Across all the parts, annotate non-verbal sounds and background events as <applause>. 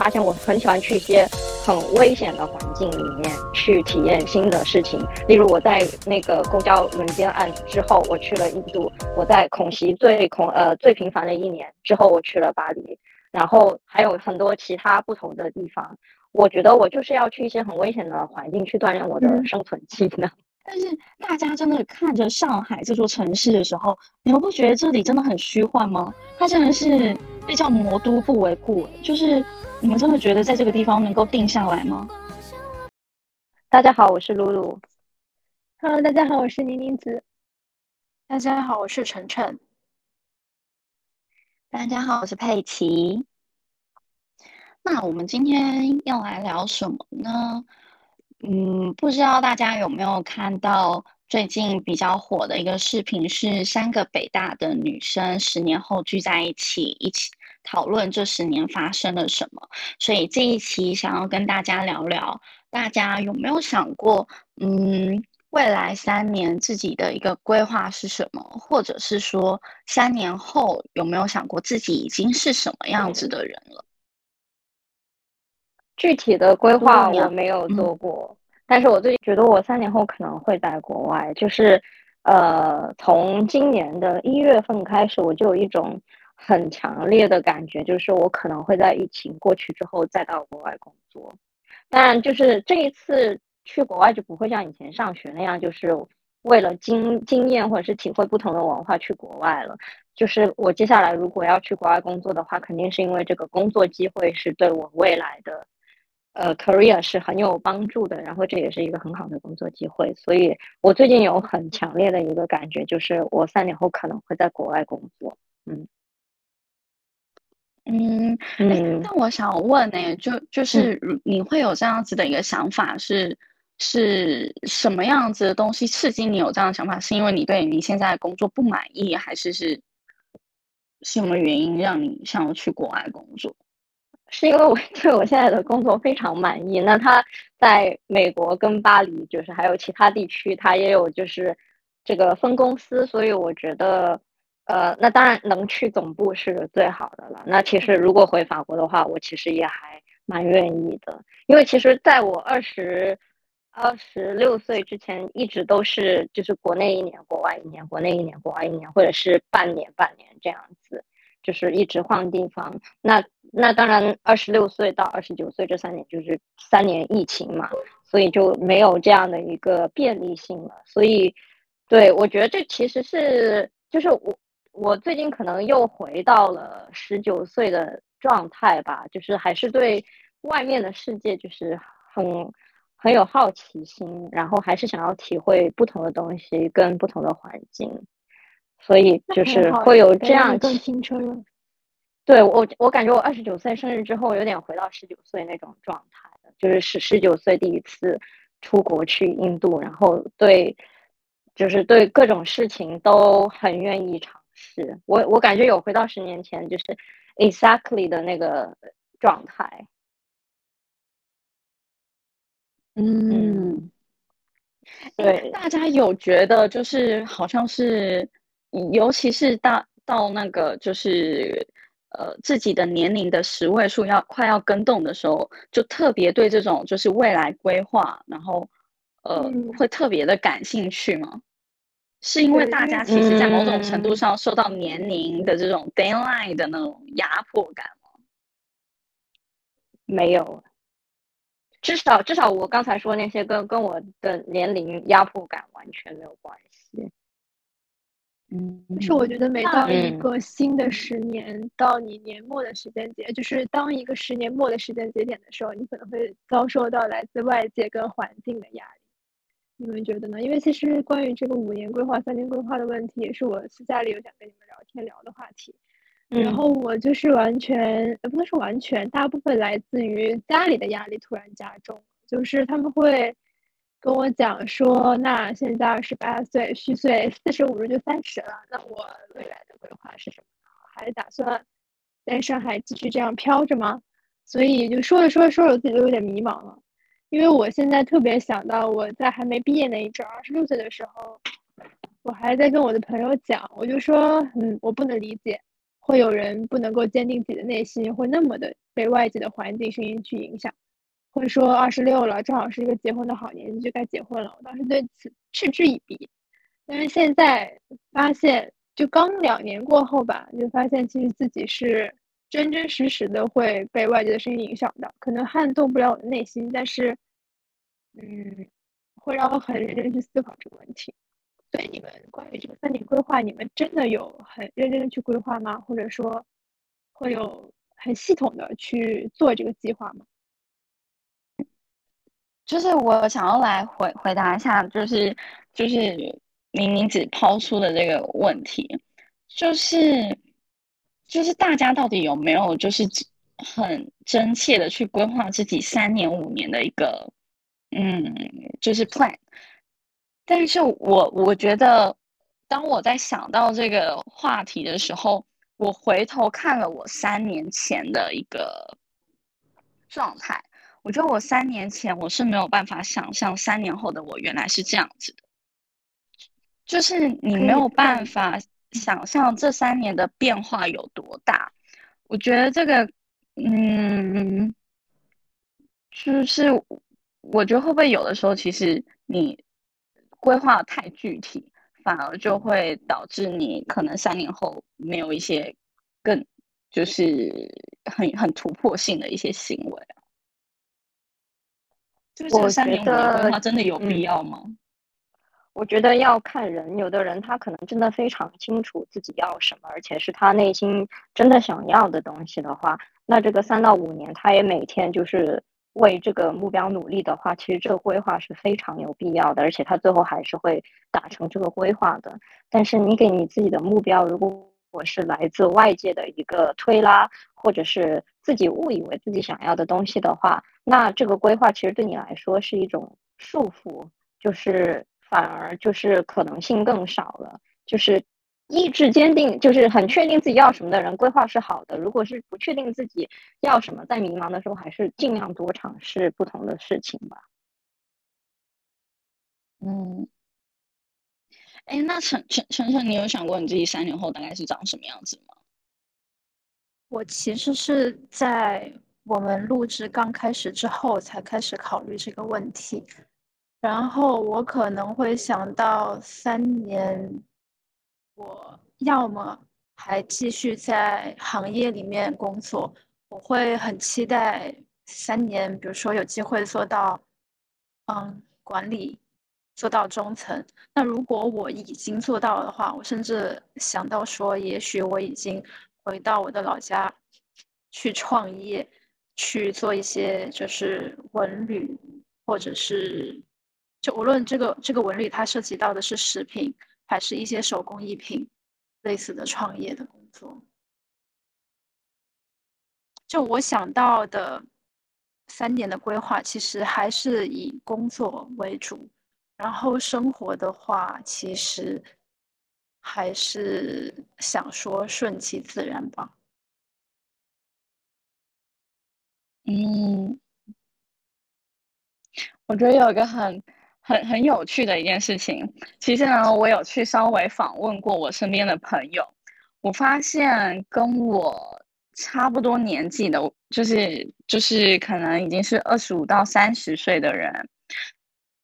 发现我很喜欢去一些很危险的环境里面去体验新的事情。例如我在那个公交轮奸案之后，我去了印度；我在恐袭最恐呃最频繁的一年之后，我去了巴黎。然后还有很多其他不同的地方。我觉得我就是要去一些很危险的环境去锻炼我的生存技能。但是大家真的看着上海这座城市的时候，你们不觉得这里真的很虚幻吗？它真的是被叫魔都不为过，就是你们真的觉得在这个地方能够定下来吗？大家好，我是露露。Hello，大家好，我是宁宁子。大家好，我是晨晨。大家好，我是佩奇。那我们今天要来聊什么呢？嗯，不知道大家有没有看到最近比较火的一个视频，是三个北大的女生十年后聚在一起，一起讨论这十年发生了什么。所以这一期想要跟大家聊聊，大家有没有想过，嗯，未来三年自己的一个规划是什么？或者是说，三年后有没有想过自己已经是什么样子的人了？具体的规划我没有做过，但是我最近觉得我三年后可能会在国外，就是，呃，从今年的一月份开始，我就有一种很强烈的感觉，就是我可能会在疫情过去之后再到国外工作。当然，就是这一次去国外就不会像以前上学那样，就是为了经经验或者是体会不同的文化去国外了。就是我接下来如果要去国外工作的话，肯定是因为这个工作机会是对我未来的。呃，career 是很有帮助的，然后这也是一个很好的工作机会，所以我最近有很强烈的一个感觉，就是我三年后可能会在国外工作。嗯嗯哎。那我想问呢，就就是你会有这样子的一个想法，是是什么样子的东西刺激你有这样的想法？是因为你对你现在的工作不满意，还是是什么原因让你想要去国外工作？是因为我对 <laughs> 我现在的工作非常满意。那他在美国跟巴黎，就是还有其他地区，他也有就是这个分公司，所以我觉得，呃，那当然能去总部是最好的了。那其实如果回法国的话，我其实也还蛮愿意的，因为其实在我二十二十六岁之前，一直都是就是国内一年，国外一年，国内一年，国外一年，或者是半年半年这样子。就是一直换地方，那那当然，二十六岁到二十九岁这三年就是三年疫情嘛，所以就没有这样的一个便利性了。所以，对我觉得这其实是就是我我最近可能又回到了十九岁的状态吧，就是还是对外面的世界就是很很有好奇心，然后还是想要体会不同的东西跟不同的环境。所以就是会有这样更青春了。对我，我感觉我二十九岁生日之后，有点回到十九岁那种状态了。就是十十九岁第一次出国去印度，然后对，就是对各种事情都很愿意尝试。我我感觉有回到十年前，就是 exactly 的那个状态。嗯，对，大家有觉得就是好像是。尤其是到到那个就是呃自己的年龄的十位数要快要跟动的时候，就特别对这种就是未来规划，然后呃会特别的感兴趣吗？是因为大家其实，在某种程度上受到年龄的这种 deadline 的那种压迫感吗？没有，至少至少我刚才说那些跟跟我的年龄压迫感完全没有关系。嗯，是我觉得每到一个新的十年，到你年末的时间节，就是当一个十年末的时间节点的时候，你可能会遭受到来自外界跟环境的压力。你们觉得呢？因为其实关于这个五年规划、三年规划的问题，也是我私下里有想跟你们聊天聊的话题。然后我就是完全，也不能说完全，大部分来自于家里的压力突然加重，就是他们会。跟我讲说，那现在二十八岁，虚岁四十五日就三十了。那我未来的规划是什么？还打算在上海继续这样飘着吗？所以就说着说着说着，自己都有点迷茫了。因为我现在特别想到我在还没毕业那一阵，二十六岁的时候，我还在跟我的朋友讲，我就说，嗯，我不能理解，会有人不能够坚定自己的内心，会那么的。被外界的环境声音去影响，会说二十六了，正好是一个结婚的好年纪，就该结婚了。我当时对此嗤之以鼻，但是现在发现，就刚两年过后吧，就发现其实自己是真真实实的会被外界的声音影响的，可能撼动不了我的内心，但是，嗯，会让我很认真去思考这个问题。对你们关于这个三年规划，你们真的有很认真的去规划吗？或者说，会有很系统的去做这个计划吗？就是我想要来回回答一下，就是就是明明只抛出的这个问题，就是就是大家到底有没有就是很真切的去规划自己三年五年的一个嗯，就是 plan。但是我我觉得，当我在想到这个话题的时候，我回头看了我三年前的一个状态，我觉得我三年前我是没有办法想象三年后的我原来是这样子的，就是你没有办法想象这三年的变化有多大。我觉得这个，嗯，就是我觉得会不会有的时候，其实你。规划太具体，反而就会导致你可能三年后没有一些更就是很很突破性的一些行为啊。就是三年五年规划真的有必要吗？我觉得要看人，有的人他可能真的非常清楚自己要什么，而且是他内心真的想要的东西的话，那这个三到五年，他也每天就是。为这个目标努力的话，其实这个规划是非常有必要的，而且他最后还是会达成这个规划的。但是你给你自己的目标，如果我是来自外界的一个推拉，或者是自己误以为自己想要的东西的话，那这个规划其实对你来说是一种束缚，就是反而就是可能性更少了，就是。意志坚定，就是很确定自己要什么的人，规划是好的。如果是不确定自己要什么，在迷茫的时候，还是尽量多尝试不同的事情吧。嗯，哎，那晨晨晨晨，你有想过你自己三年后大概是长什么样子吗？我其实是在我们录制刚开始之后才开始考虑这个问题，然后我可能会想到三年。我要么还继续在行业里面工作，我会很期待三年，比如说有机会做到，嗯，管理，做到中层。那如果我已经做到了的话，我甚至想到说，也许我已经回到我的老家去创业，去做一些就是文旅，或者是就无论这个这个文旅它涉及到的是食品。还是一些手工艺品类似的创业的工作。就我想到的三年的规划，其实还是以工作为主，然后生活的话，其实还是想说顺其自然吧。嗯，我觉得有一个很。很很有趣的一件事情，其实呢，我有去稍微访问过我身边的朋友，我发现跟我差不多年纪的，就是就是可能已经是二十五到三十岁的人，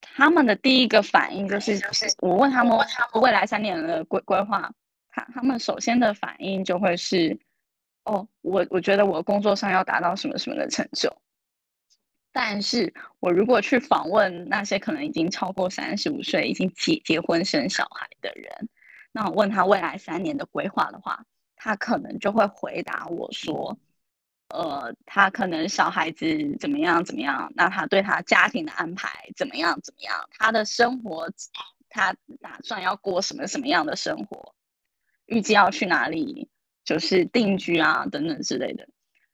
他们的第一个反应就是就是，我问他们未来三年的规规划，他他们首先的反应就会是，哦，我我觉得我工作上要达到什么什么的成就。但是我如果去访问那些可能已经超过三十五岁、已经结结婚生小孩的人，那我问他未来三年的规划的话，他可能就会回答我说：“呃，他可能小孩子怎么样怎么样，那他对他家庭的安排怎么样怎么样，他的生活他打算要过什么什么样的生活，预计要去哪里，就是定居啊等等之类的。”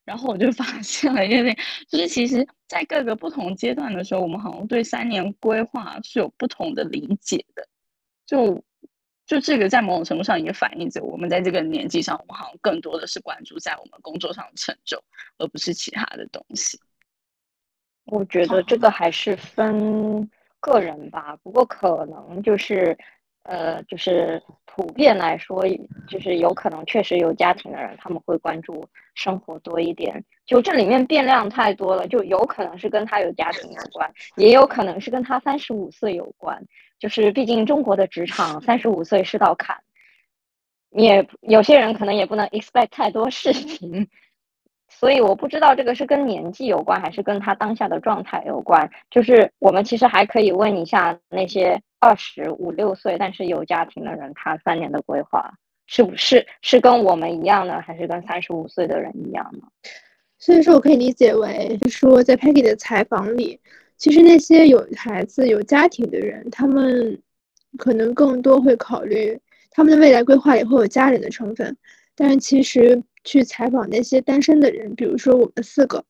然后我就发现了一件事情，就是其实，在各个不同阶段的时候，我们好像对三年规划是有不同的理解的。就就这个，在某种程度上也反映着我们在这个年纪上，我们好像更多的是关注在我们工作上的成就，而不是其他的东西。我觉得这个还是分个人吧，不过可能就是。呃，就是普遍来说，就是有可能确实有家庭的人，他们会关注生活多一点。就这里面变量太多了，就有可能是跟他有家庭有关，也有可能是跟他三十五岁有关。就是毕竟中国的职场三十五岁是道坎，你也有些人可能也不能 expect 太多事情。所以我不知道这个是跟年纪有关，还是跟他当下的状态有关。就是我们其实还可以问一下那些二十五六岁但是有家庭的人，他三年的规划是不是是跟我们一样呢，还是跟三十五岁的人一样呢？所以说，我可以理解为，就是说在 Peggy 的采访里，其实那些有孩子、有家庭的人，他们可能更多会考虑他们的未来规划也会有家人的成分，但是其实。去采访那些单身的人，比如说我们四个，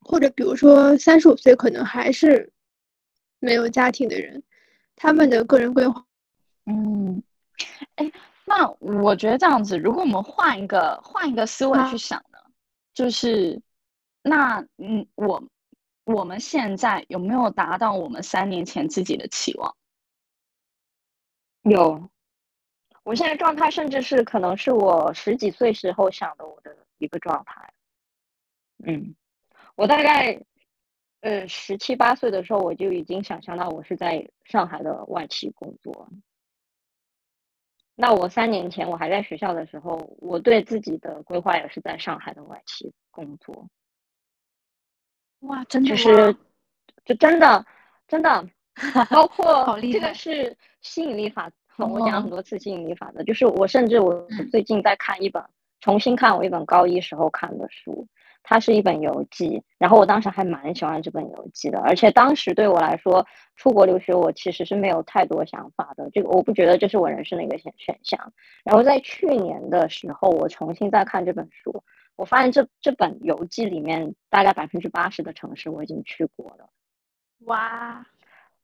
或者比如说三十五岁可能还是没有家庭的人，他们的个人规划。嗯，哎，那我觉得这样子，如果我们换一个换一个思维去想呢，就是那嗯，我我们现在有没有达到我们三年前自己的期望？有。我现在状态甚至是可能是我十几岁时候想的我的一个状态，嗯，我大概呃十七八岁的时候我就已经想象到我是在上海的外企工作。那我三年前我还在学校的时候，我对自己的规划也是在上海的外企工作。哇，真的就是就真的真的，<laughs> 包括这个是吸引力法。我讲了很多次吸引力法则，就是我甚至我最近在看一本，重新看我一本高一时候看的书，它是一本游记，然后我当时还蛮喜欢这本游记的，而且当时对我来说，出国留学我其实是没有太多想法的，这个我不觉得这是我人生的一个选选项。然后在去年的时候，我重新再看这本书，我发现这这本游记里面大概百分之八十的城市我已经去过了。哇！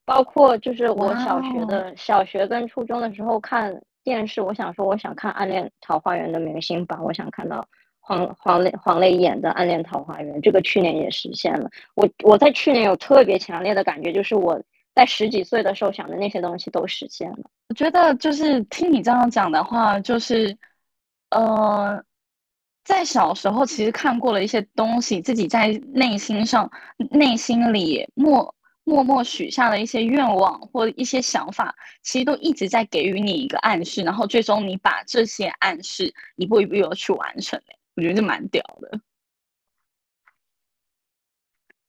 包括就是我小学的小学跟初中的时候看电视，我想说我想看《暗恋桃花源》的明星版，我想看到黄黄磊黄磊演的《暗恋桃花源》，这个去年也实现了。我我在去年有特别强烈的感觉，就是我在十几岁的时候想的那些东西都实现了。我觉得就是听你这样讲的话，就是呃，在小时候其实看过了一些东西，自己在内心上内心里默。默默许下的一些愿望或一些想法，其实都一直在给予你一个暗示，然后最终你把这些暗示一步一步的去完成。我觉得这蛮屌的。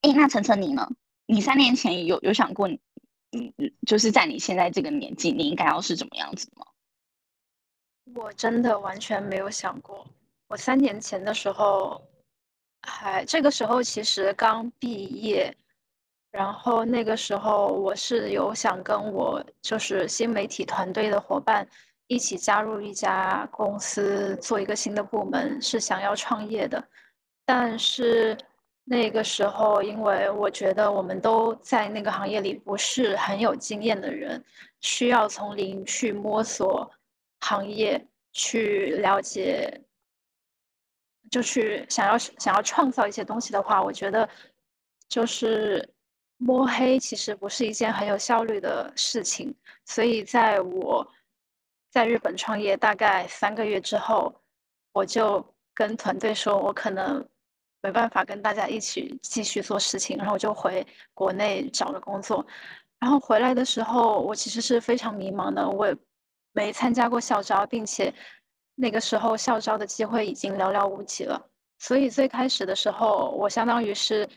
哎，那晨晨你呢？你三年前有有想过，嗯，就是在你现在这个年纪，你应该要是怎么样子吗？我真的完全没有想过。我三年前的时候，还这个时候其实刚毕业。然后那个时候，我是有想跟我就是新媒体团队的伙伴一起加入一家公司，做一个新的部门，是想要创业的。但是那个时候，因为我觉得我们都在那个行业里不是很有经验的人，需要从零去摸索行业，去了解，就去想要想要创造一些东西的话，我觉得就是。摸黑其实不是一件很有效率的事情，所以在我在日本创业大概三个月之后，我就跟团队说，我可能没办法跟大家一起继续做事情，然后我就回国内找了工作。然后回来的时候，我其实是非常迷茫的，我没参加过校招，并且那个时候校招的机会已经寥寥无几了。所以最开始的时候，我相当于是。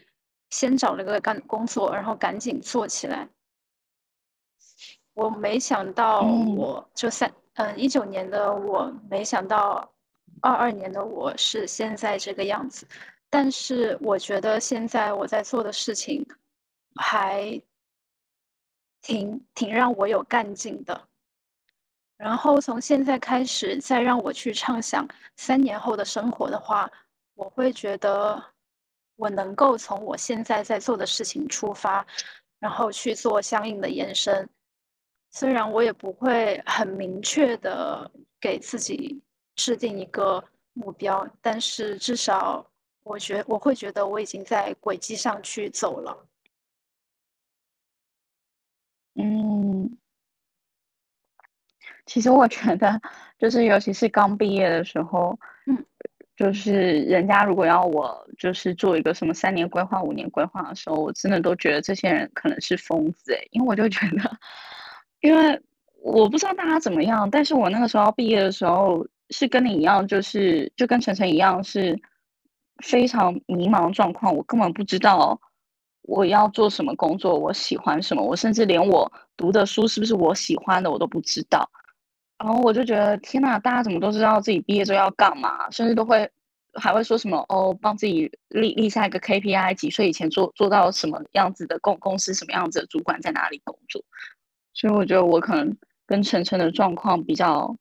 先找了个干工作，然后赶紧做起来。我没想到，我就三嗯一九年的我，没想到二二年的我是现在这个样子。但是我觉得现在我在做的事情还挺挺让我有干劲的。然后从现在开始，再让我去畅想三年后的生活的话，我会觉得。我能够从我现在在做的事情出发，然后去做相应的延伸。虽然我也不会很明确的给自己制定一个目标，但是至少我觉我会觉得我已经在轨迹上去走了。嗯，其实我觉得，就是尤其是刚毕业的时候，嗯，就是人家如果要我就是做一个什么三年规划、五年规划的时候，我真的都觉得这些人可能是疯子诶，因为我就觉得，因为我不知道大家怎么样，但是我那个时候毕业的时候是跟你一样，就是就跟晨晨一样是非常迷茫状况，我根本不知道。我要做什么工作？我喜欢什么？我甚至连我读的书是不是我喜欢的我都不知道。然后我就觉得天呐，大家怎么都知道自己毕业之后要干嘛？甚至都会还会说什么哦，帮自己立立下一个 KPI，几岁以前做做到什么样子的公公司，什么样子的主管在哪里工作。所以我觉得我可能跟晨晨的状况比较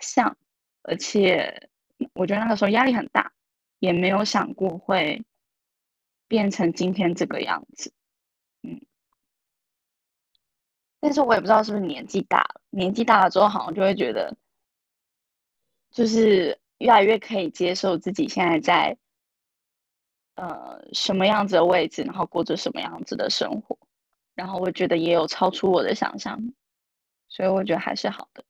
像，而且我觉得那个时候压力很大，也没有想过会。变成今天这个样子，嗯，但是我也不知道是不是年纪大了，年纪大了之后好像就会觉得，就是越来越可以接受自己现在在，呃，什么样子的位置，然后过着什么样子的生活，然后我觉得也有超出我的想象，所以我觉得还是好的，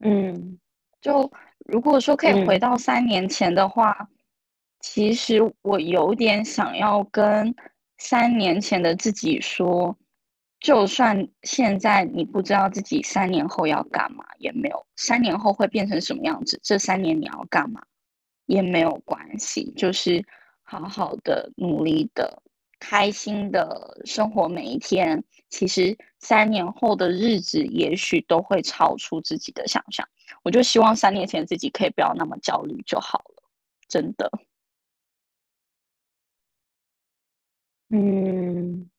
嗯，就如果说可以回到三年前的话。其实我有点想要跟三年前的自己说，就算现在你不知道自己三年后要干嘛，也没有三年后会变成什么样子，这三年你要干嘛也没有关系，就是好好的努力的、开心的生活每一天。其实三年后的日子也许都会超出自己的想象。我就希望三年前自己可以不要那么焦虑就好了，真的。嗯，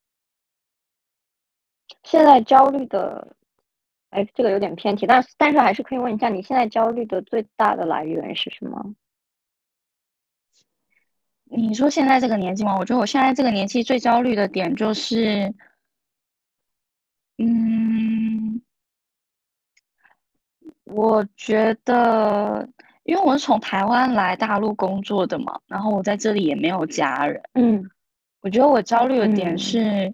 现在焦虑的，哎，这个有点偏题，但但是还是可以问一下，你现在焦虑的最大的来源是什么？你说现在这个年纪吗？我觉得我现在这个年纪最焦虑的点就是，嗯，我觉得，因为我是从台湾来大陆工作的嘛，然后我在这里也没有家人，嗯。我觉得我焦虑的点是，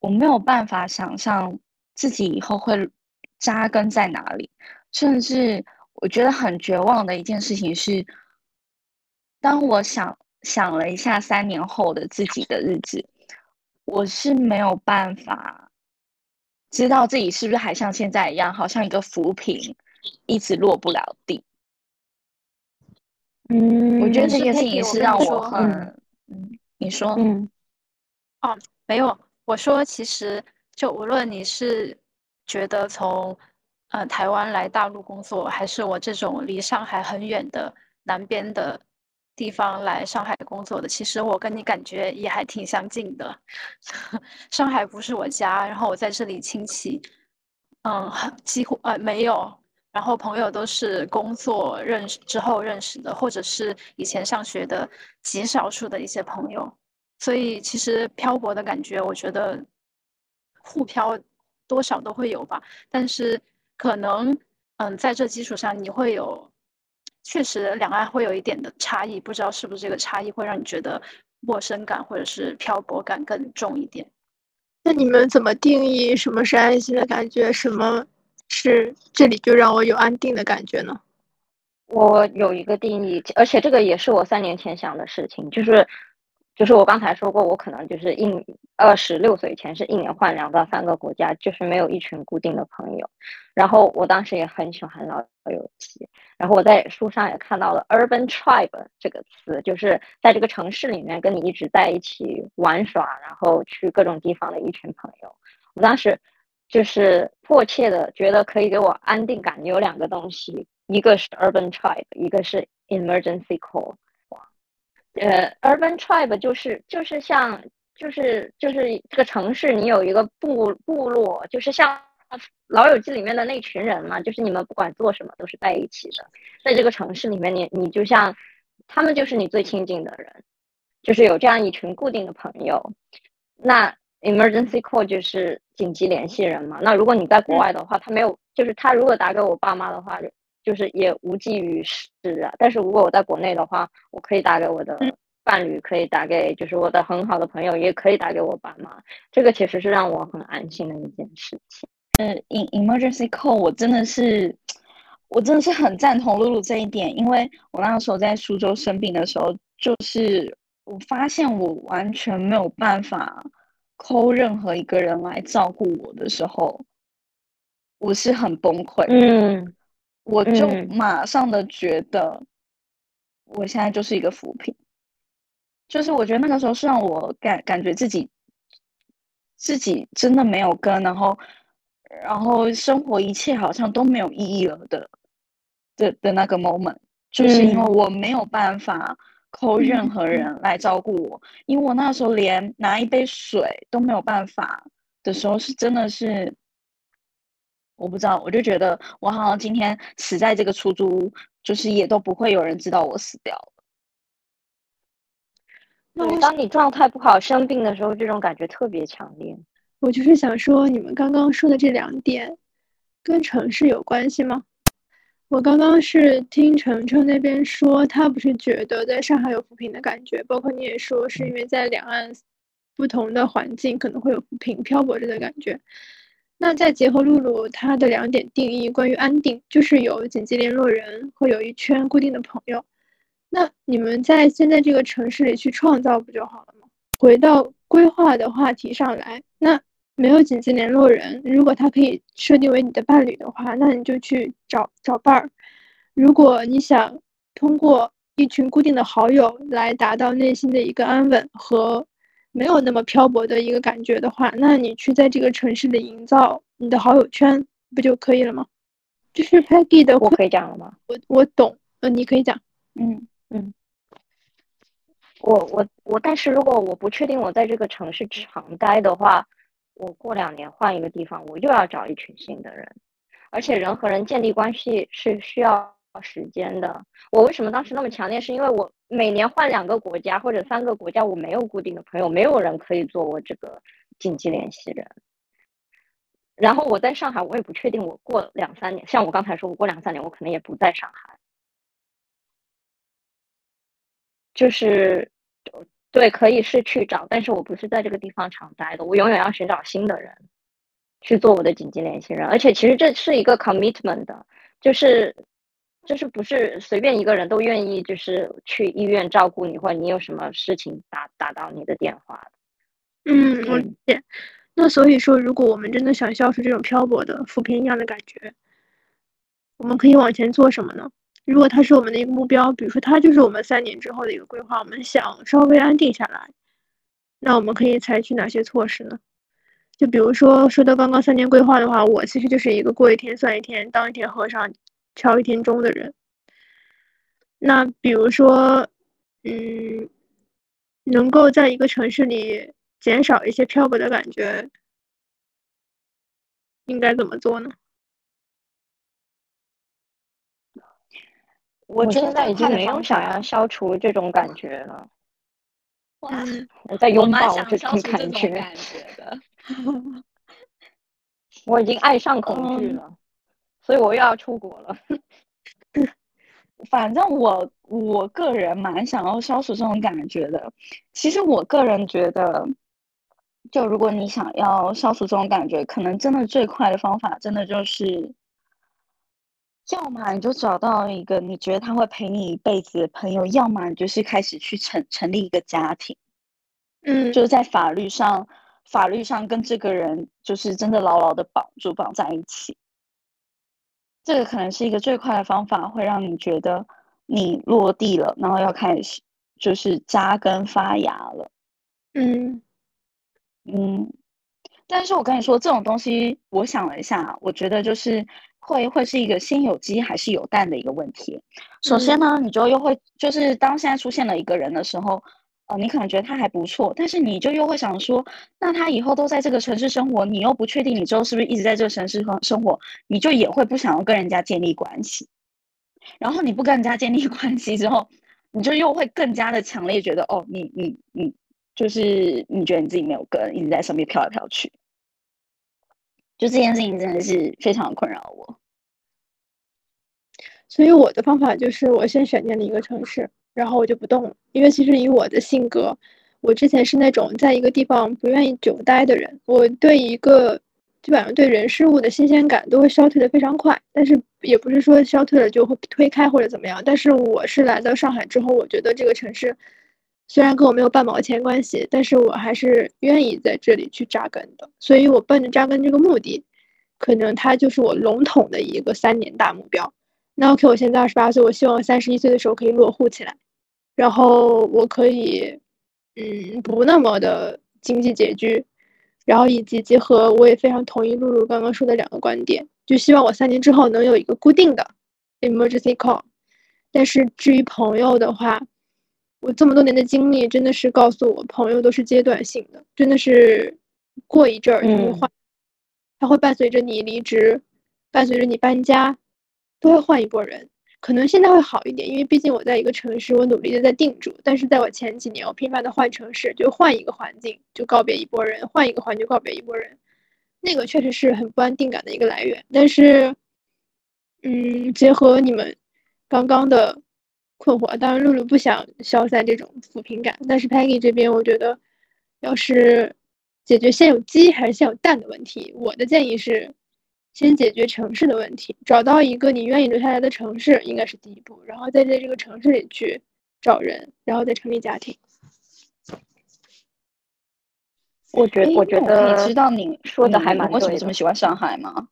我没有办法想象自己以后会扎根在哪里，甚至我觉得很绝望的一件事情是，当我想想了一下三年后的自己的日子，我是没有办法知道自己是不是还像现在一样，好像一个浮萍，一直落不了地。嗯，我觉得这件事情是让我很嗯。你说，嗯，哦，没有，我说其实就无论你是觉得从呃台湾来大陆工作，还是我这种离上海很远的南边的地方来上海工作的，其实我跟你感觉也还挺相近的。<laughs> 上海不是我家，然后我在这里亲戚，嗯，几乎呃没有，然后朋友都是工作认识之后认识的，或者是以前上学的极少数的一些朋友。所以其实漂泊的感觉，我觉得互漂多少都会有吧。但是可能，嗯，在这基础上，你会有确实两岸会有一点的差异，不知道是不是这个差异会让你觉得陌生感或者是漂泊感更重一点。那你们怎么定义什么是安心的感觉？什么是这里就让我有安定的感觉呢？我有一个定义，而且这个也是我三年前想的事情，就是。就是我刚才说过，我可能就是一二十六岁前是一年换两到三个国家，就是没有一群固定的朋友。然后我当时也很喜欢老友记，然后我在书上也看到了 “urban tribe” 这个词，就是在这个城市里面跟你一直在一起玩耍，然后去各种地方的一群朋友。我当时就是迫切的觉得可以给我安定感有两个东西，一个是 “urban tribe”，一个是 “emergency call”。呃，urban tribe 就是就是像就是就是这个城市，你有一个部部落，就是像老友记里面的那群人嘛，就是你们不管做什么都是在一起的，在这个城市里面，你你就像他们就是你最亲近的人，就是有这样一群固定的朋友。那 emergency call 就是紧急联系人嘛。那如果你在国外的话，他没有，就是他如果打给我爸妈的话。就是也无济于事啊。但是如果我在国内的话，我可以打给我的伴侣，可以打给就是我的很好的朋友，也可以打给我爸妈。这个其实是让我很安心的一件事情。呃，in emergency call，我真的是，我真的是很赞同露露这一点，因为我那个时候在苏州生病的时候，就是我发现我完全没有办法 call 任何一个人来照顾我的时候，我是很崩溃。嗯，我就马上的觉得，我现在就是一个浮萍。就是我觉得那个时候是让我感感觉自己，自己真的没有根，然后，然后生活一切好像都没有意义了的，的的那个 moment，就是因为我没有办法扣任何人来照顾我，因为我那时候连拿一杯水都没有办法的时候，是真的是，我不知道，我就觉得我好像今天死在这个出租屋，就是也都不会有人知道我死掉了。那当你状态不好、生病的时候，这种感觉特别强烈。我就是想说，你们刚刚说的这两点，跟城市有关系吗？我刚刚是听程程那边说，他不是觉得在上海有扶贫的感觉，包括你也说是因为在两岸不同的环境可能会有扶贫漂泊着的感觉。那再结合露露她的两点定义，关于安定，就是有紧急联络人和有一圈固定的朋友。那你们在现在这个城市里去创造不就好了吗？回到规划的话题上来，那没有紧急联络人，如果他可以设定为你的伴侣的话，那你就去找找伴儿。如果你想通过一群固定的好友来达到内心的一个安稳和没有那么漂泊的一个感觉的话，那你去在这个城市里营造你的好友圈不就可以了吗？就是 Peggy 的，我可以讲了吗？我我懂，呃，你可以讲，嗯。嗯，我我我，但是如果我不确定我在这个城市常待的话，我过两年换一个地方，我又要找一群新的人，而且人和人建立关系是需要时间的。我为什么当时那么强烈？是因为我每年换两个国家或者三个国家，我没有固定的朋友，没有人可以做我这个紧急联系人。然后我在上海，我也不确定我过两三年，像我刚才说，我过两三年我可能也不在上海。就是，对，可以是去找，但是我不是在这个地方常待的，我永远要寻找新的人去做我的紧急联系人，而且其实这是一个 commitment 的，就是就是不是随便一个人都愿意就是去医院照顾你，或者你有什么事情打打到你的电话的。嗯，我理解。那所以说，如果我们真的想消除这种漂泊的浮萍一样的感觉，我们可以往前做什么呢？如果它是我们的一个目标，比如说它就是我们三年之后的一个规划，我们想稍微安定下来，那我们可以采取哪些措施呢？就比如说说到刚刚三年规划的话，我其实就是一个过一天算一天，当一天和尚敲一天钟的人。那比如说，嗯，能够在一个城市里减少一些漂泊的感觉，应该怎么做呢？我现在已经没有想要消除这种感觉了。哇，我在拥抱这种感觉。<laughs> 感觉。我已经爱上恐惧了，所以我又要出国了。<laughs> 反正我我个人蛮想要消除这种感觉的。其实我个人觉得，就如果你想要消除这种感觉，可能真的最快的方法，真的就是。要么你就找到一个你觉得他会陪你一辈子的朋友，要么你就是开始去成成立一个家庭，嗯，就是在法律上，法律上跟这个人就是真的牢牢的绑住绑在一起。这个可能是一个最快的方法，会让你觉得你落地了，然后要开始就是扎根发芽了。嗯嗯，但是我跟你说这种东西，我想了一下，我觉得就是。会会是一个先有鸡还是有蛋的一个问题。首先呢，你就又会就是当现在出现了一个人的时候，你可能觉得他还不错，但是你就又会想说，那他以后都在这个城市生活，你又不确定你之后是不是一直在这个城市生生活，你就也会不想要跟人家建立关系。然后你不跟人家建立 <laughs> 关系之后，你就又会更加的强烈觉得，哦，你你你就是你觉得你自己没有根，一直在身边飘来飘去。就这件事情真的是非常困扰我，所以我的方法就是我先选定了一个城市，然后我就不动了。因为其实以我的性格，我之前是那种在一个地方不愿意久待的人。我对一个基本上对人事物的新鲜感都会消退的非常快。但是也不是说消退了就会推开或者怎么样。但是我是来到上海之后，我觉得这个城市虽然跟我没有半毛钱关系，但是我还是愿意在这里去扎根的。所以我奔着扎根这个目的，可能它就是我笼统的一个三年大目标。那 OK，我现在二十八岁，我希望三十一岁的时候可以落户起来，然后我可以，嗯，不那么的经济拮据，然后以及结合，我也非常同意露露刚刚说的两个观点，就希望我三年之后能有一个固定的 emergency call。但是至于朋友的话，我这么多年的经历真的是告诉我，朋友都是阶段性的，真的是过一阵儿就会换，它会伴随着你离职，伴随着你搬家。都会换一波人，可能现在会好一点，因为毕竟我在一个城市，我努力的在定住。但是在我前几年，我频繁的换城市，就换一个环境就告别一波人，换一个环境告别一波人，那个确实是很不安定感的一个来源。但是，嗯，结合你们刚刚的困惑，当然露露不想消散这种抚平感，但是 Peggy 这边，我觉得要是解决先有鸡还是先有蛋的问题，我的建议是。先解决城市的问题，找到一个你愿意留下来的城市，应该是第一步。然后再在这个城市里去找人，然后再成立家庭。我觉我觉得，你知道你说的还蛮为什么这么喜欢上海吗？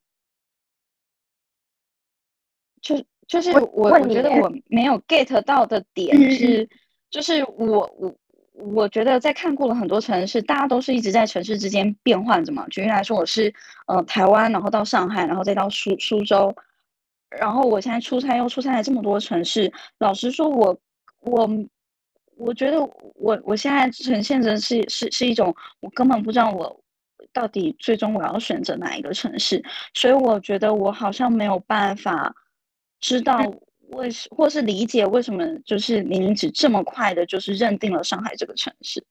就就是我我觉得我没有 get 到的点是，就是我我。我觉得在看过了很多城市，大家都是一直在城市之间变换着嘛。举例来说，我是呃台湾，然后到上海，然后再到苏苏州，然后我现在出差又出差了这么多城市。老实说，我我我觉得我我现在呈现的是是是一种我根本不知道我到底最终我要选择哪一个城市，所以我觉得我好像没有办法知道。为是或是理解为什么就是您只这么快的，就是认定了上海这个城市，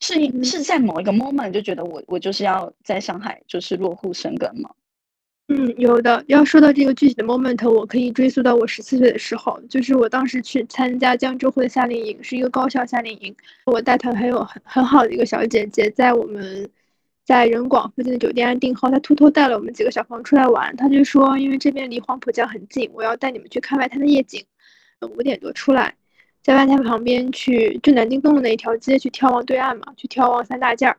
是是在某一个 moment 就觉得我我就是要在上海就是落户生根吗？嗯，有的。要说到这个具体的 moment，我可以追溯到我十四岁的时候，就是我当时去参加江浙沪的夏令营，是一个高校夏令营，我带团还有很很好的一个小姐姐在我们。在人广附近的酒店安定后，他偷偷带了我们几个小朋友出来玩。他就说，因为这边离黄浦江很近，我要带你们去看外滩的夜景。五点多出来，在外滩旁边去，就南京东路那一条街去眺望对岸嘛，去眺望三大件儿。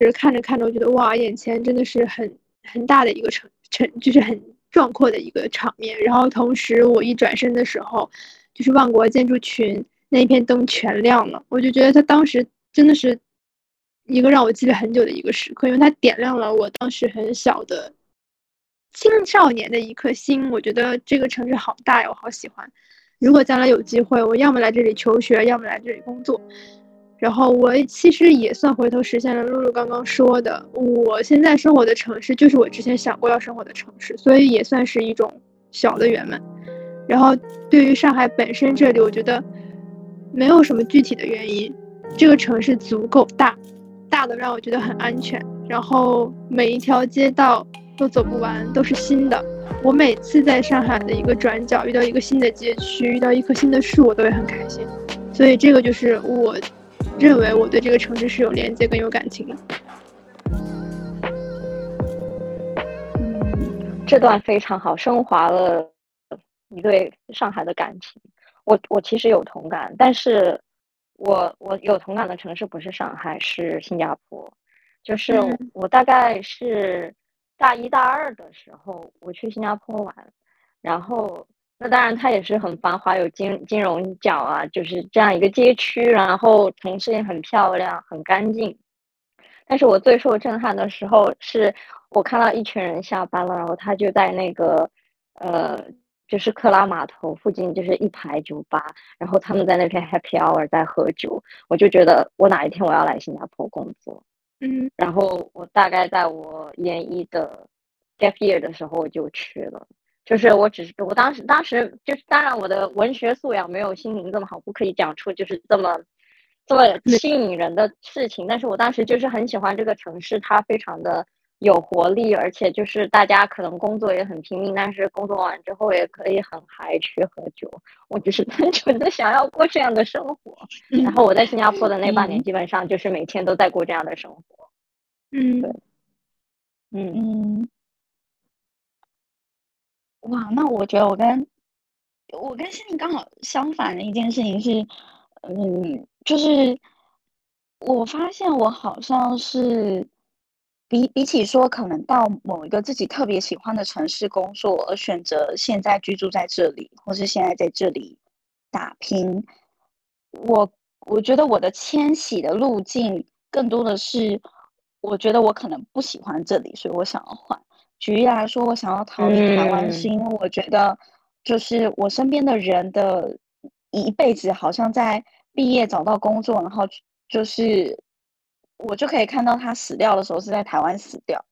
就是看着看着，我觉得哇，眼前真的是很很大的一个城城，就是很壮阔的一个场面。然后同时，我一转身的时候，就是万国建筑群那一片灯全亮了，我就觉得他当时真的是。一个让我记了很久的一个时刻，因为它点亮了我当时很小的青少年的一颗心。我觉得这个城市好大呀，我好喜欢。如果将来有机会，我要么来这里求学，要么来这里工作。然后我其实也算回头实现了露露刚刚说的，我现在生活的城市就是我之前想过要生活的城市，所以也算是一种小的圆满。然后对于上海本身这里，我觉得没有什么具体的原因，这个城市足够大。大的让我觉得很安全，然后每一条街道都走不完，都是新的。我每次在上海的一个转角遇到一个新的街区，遇到一棵新的树，我都会很开心。所以这个就是我认为我对这个城市是有连接跟有感情的。嗯，这段非常好，升华了你对上海的感情。我我其实有同感，但是。我我有同感的城市不是上海，是新加坡。就是我大概是大一大二的时候，我去新加坡玩，然后那当然它也是很繁华，有金金融角啊，就是这样一个街区，然后城市也很漂亮，很干净。但是我最受震撼的时候，是我看到一群人下班了，然后他就在那个呃。就是克拉码头附近，就是一排酒吧，然后他们在那边 happy hour 在喝酒，我就觉得我哪一天我要来新加坡工作，嗯，然后我大概在我研一的 gap year 的时候我就去了，就是我只是我当时当时就是当然我的文学素养没有心灵这么好，不可以讲出就是这么这么吸引人的事情，但是我当时就是很喜欢这个城市，它非常的。有活力，而且就是大家可能工作也很拼命，但是工作完之后也可以很嗨去喝酒。我只是单纯的想要过这样的生活。然后我在新加坡的那半年，基本上就是每天都在过这样的生活。嗯，对。嗯嗯，哇，那我觉得我跟我跟心灵刚好相反的一件事情是，嗯，就是我发现我好像是比比起说可能到某一个自己特别喜欢的城市工作，而选择现在居住在这里，或是现在在这里打拼，我我觉得我的迁徙的路径更多的是，我觉得我可能不喜欢这里，所以我想要换。举例来说，我想要逃离台湾，是因为我觉得。就是我身边的人的一辈子，好像在毕业找到工作，然后就是我就可以看到他死掉的时候是在台湾死掉，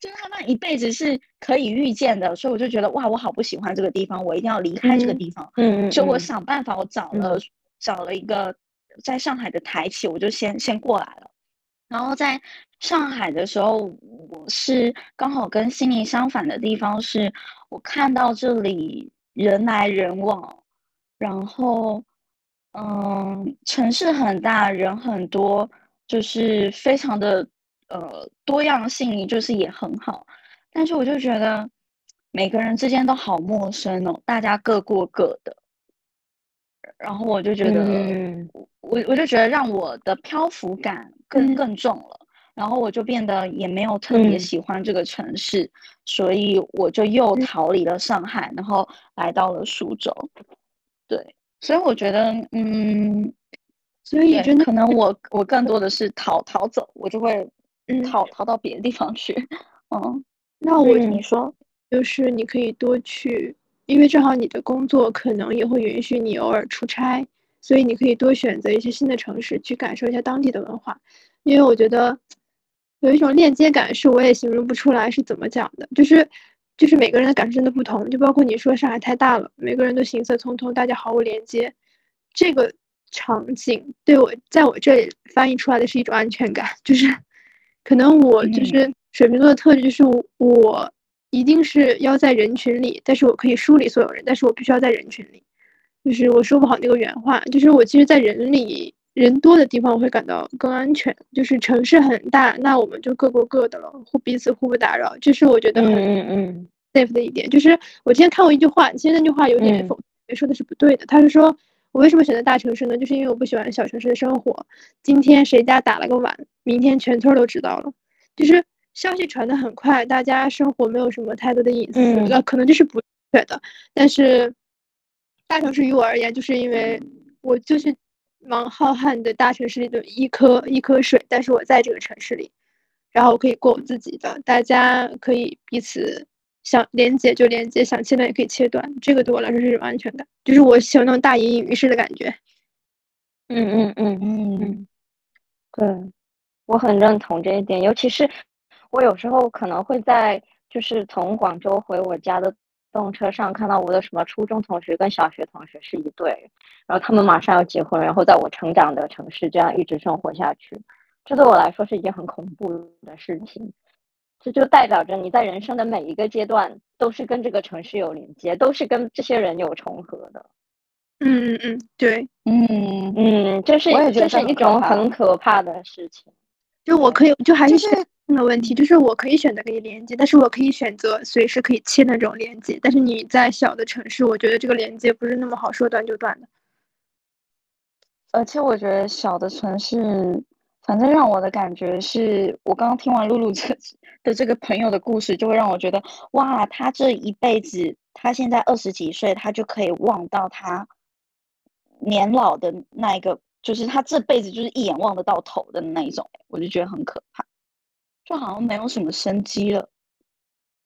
就是他那一辈子是可以预见的，所以我就觉得哇，我好不喜欢这个地方，我一定要离开这个地方。嗯，就我想办法，我找了找了一个在上海的台企，我就先先过来了。然后在上海的时候，我是刚好跟悉尼相反的地方是。我看到这里人来人往，然后，嗯，城市很大，人很多，就是非常的呃多样性，就是也很好。但是我就觉得每个人之间都好陌生哦，大家各过各的。然后我就觉得，嗯我我就觉得让我的漂浮感更更重了。然后我就变得也没有特别喜欢这个城市，所以我就又逃离了上海，然后来到了苏州。对，所以我觉得，嗯，所以真的可能我我更多的是逃逃走，我就会逃逃到别的地方去。嗯，<laughs> 那我你说，就是你可以多去，因为正好你的工作可能也会允许你偶尔出差，所以你可以多选择一些新的城市去感受一下当地的文化，因为我觉得。有一种链接感，是我也形容不出来是怎么讲的，就是，就是每个人的感受真的不同，就包括你说上海太大了，每个人都行色匆匆，大家毫无连接，这个场景对我在我这里翻译出来的是一种安全感，就是，可能我就是水瓶座的特质，就是我一定是要在人群里，但是我可以梳理所有人，但是我必须要在人群里，就是我说不好那个原话，就是我其实，在人里。人多的地方我会感到更安全，就是城市很大，那我们就各过各的了，互彼此互不打扰，这是我觉得很嗯嗯 safe 的一点。就是我之前看过一句话，其实那句话有点否，说的是不对的。他是说我为什么选择大城市呢？就是因为我不喜欢小城市的生活。今天谁家打了个碗，明天全村都知道了，就是消息传的很快，大家生活没有什么太多的隐私，呃，可能这是不对的。但是大城市于我而言，就是因为我就是。忙浩瀚的大城市里的一颗一颗水，但是我在这个城市里，然后我可以过我自己的，大家可以彼此想连接就连接，想切断也可以切断，这个对我来说是一种安全感，就是我喜欢那种大隐隐于市的感觉。嗯嗯嗯嗯嗯，对，我很认同这一点，尤其是我有时候可能会在就是从广州回我家的。动车上看到我的什么初中同学跟小学同学是一对，然后他们马上要结婚，然后在我成长的城市这样一直生活下去，这对我来说是一件很恐怖的事情。这就代表着你在人生的每一个阶段都是跟这个城市有连接，都是跟这些人有重合的。嗯嗯嗯，对，嗯嗯，这是这是一种很可怕的事情。就我可以，就还是。的问题就是我可以选择跟你连接，但是我可以选择随时可以切那种连接。但是你在小的城市，我觉得这个连接不是那么好说断就断的。而且我觉得小的城市，反正让我的感觉是，我刚刚听完露露这 <laughs> 的这个朋友的故事，就会让我觉得，哇，他这一辈子，他现在二十几岁，他就可以望到他年老的那一个，就是他这辈子就是一眼望得到头的那一种，我就觉得很可怕。就好像没有什么生机了，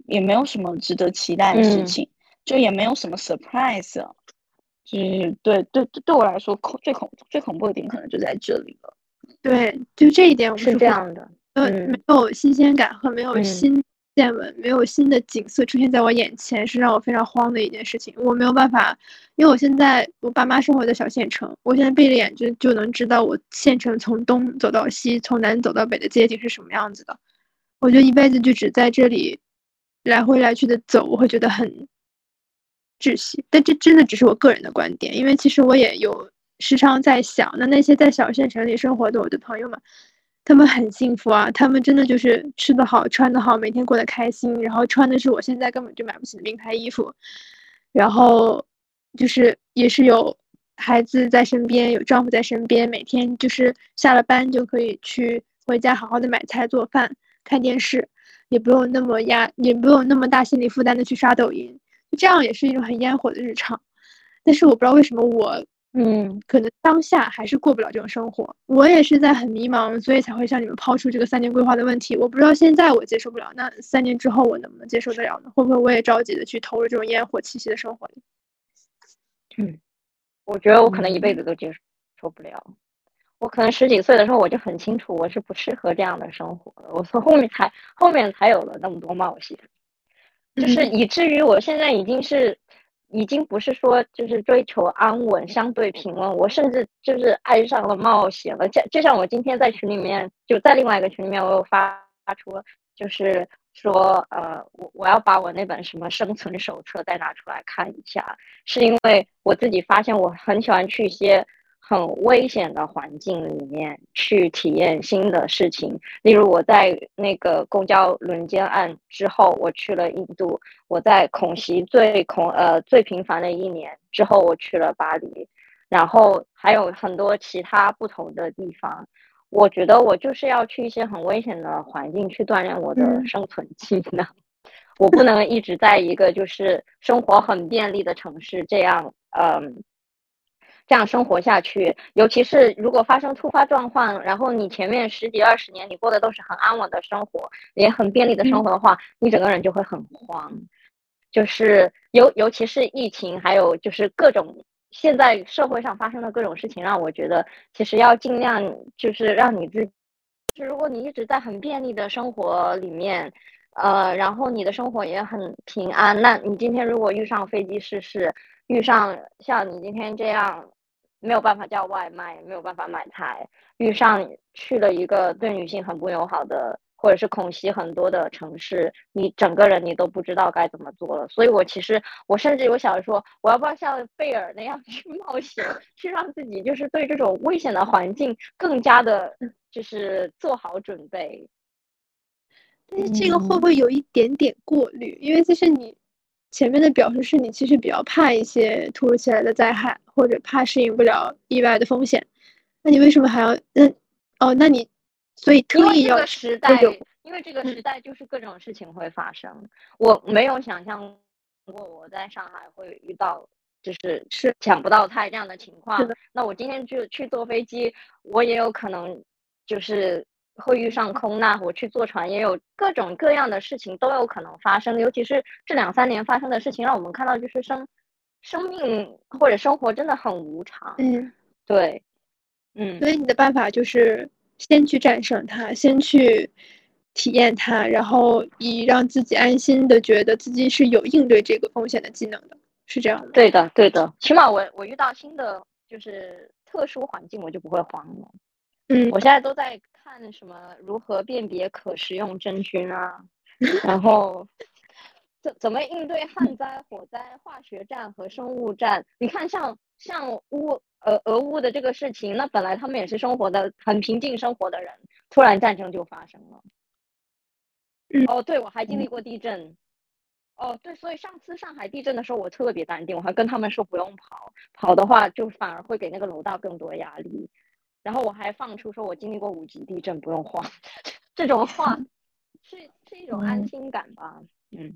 也没有什么值得期待的事情，就也没有什么 surprise 了。就是对对对我来说恐最恐最恐怖的点可能就在这里了。对，就这一点我是这样的，呃，没有新鲜感和没有新见闻，没有新的景色出现在我眼前，是让我非常慌的一件事情。我没有办法，因为我现在我爸妈生活在小县城，我现在闭着眼睛就能知道我县城从东走到西，从南走到北的街景是什么样子的。我觉得一辈子就只在这里来回来去的走，我会觉得很窒息。但这真的只是我个人的观点，因为其实我也有时常在想，那那些在小县城里生活的我的朋友们，他们很幸福啊，他们真的就是吃得好，穿得好，每天过得开心，然后穿的是我现在根本就买不起的名牌衣服，然后就是也是有孩子在身边，有丈夫在身边，每天就是下了班就可以去回家好好的买菜做饭、看电视，也不用那么压，也不用那么大心理负担的去刷抖音，这样也是一种很烟火的日常。但是我不知道为什么我。嗯，可能当下还是过不了这种生活。我也是在很迷茫，所以才会向你们抛出这个三年规划的问题。我不知道现在我接受不了，那三年之后我能不能接受得了呢？会不会我也着急的去投入这种烟火气息的生活里？嗯，我觉得我可能一辈子都接受不了。我可能十几岁的时候我就很清楚我是不适合这样的生活的。我从后面才后面才有了那么多冒险，就是以至于我现在已经是。已经不是说就是追求安稳、相对平稳，我甚至就是爱上了冒险了。就就像我今天在群里面，就在另外一个群里面，我有发发出，就是说，呃，我我要把我那本什么生存手册再拿出来看一下，是因为我自己发现我很喜欢去一些。很危险的环境里面去体验新的事情，例如我在那个公交轮奸案之后，我去了印度；我在恐袭最恐呃最频繁的一年之后，我去了巴黎，然后还有很多其他不同的地方。我觉得我就是要去一些很危险的环境去锻炼我的生存技能，我不能一直在一个就是生活很便利的城市这样，嗯。这样生活下去，尤其是如果发生突发状况，然后你前面十几二十年你过的都是很安稳的生活，也很便利的生活的话，你整个人就会很慌。就是尤尤其是疫情，还有就是各种现在社会上发生的各种事情，让我觉得其实要尽量就是让你自，就如果你一直在很便利的生活里面，呃，然后你的生活也很平安，那你今天如果遇上飞机失事，遇上像你今天这样。没有办法叫外卖，没有办法买菜，遇上去了一个对女性很不友好的，或者是恐袭很多的城市，你整个人你都不知道该怎么做了。所以我其实我甚至有想说，我要不要像贝尔那样 <laughs> 去冒险，去让自己就是对这种危险的环境更加的，就是做好准备。但是这个会不会有一点点过滤？因为其实你。前面的表述是你其实比较怕一些突如其来的灾害，或者怕适应不了意外的风险，那你为什么还要？那哦，那你所以特意要时代，因为这个时代就是各种事情会发生。我没有想象过我在上海会遇到就是是抢不到菜这样的情况。那我今天就去坐飞机，我也有可能就是。会遇上空难，我去坐船，也有各种各样的事情都有可能发生。尤其是这两三年发生的事情，让我们看到就是生生命或者生活真的很无常。嗯，对，嗯。所以你的办法就是先去战胜它，先去体验它，然后以让自己安心的觉得自己是有应对这个风险的技能的，是这样的。对的，对的。起码我我遇到新的就是特殊环境，我就不会慌了。嗯，我现在都在。看什么？如何辨别可食用真菌啊？<laughs> 然后怎怎么应对旱灾、火灾、化学战和生物战？你看，像像乌呃俄乌的这个事情，那本来他们也是生活的很平静生活的人，突然战争就发生了。哦，对，我还经历过地震。哦，对，所以上次上海地震的时候，我特别淡定，我还跟他们说不用跑，跑的话就反而会给那个楼道更多压力。然后我还放出说，我经历过五级地震，不用慌。<laughs> 这种话 <laughs> 是是一种安心感吧？嗯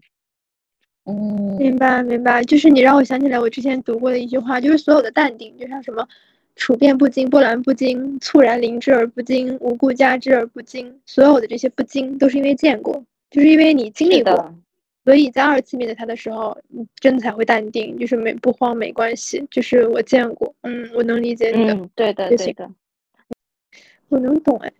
嗯，明白明白。就是你让我想起来我之前读过的一句话，就是所有的淡定，就像什么处变不惊、波澜不惊、猝然临之而不惊、无故加之而不惊，所有的这些不惊都是因为见过，就是因为你经历过，所以在二次面对他的时候，你真的才会淡定，就是没不慌没关系，就是我见过，嗯，我能理解你的，对的对的。我能懂哎，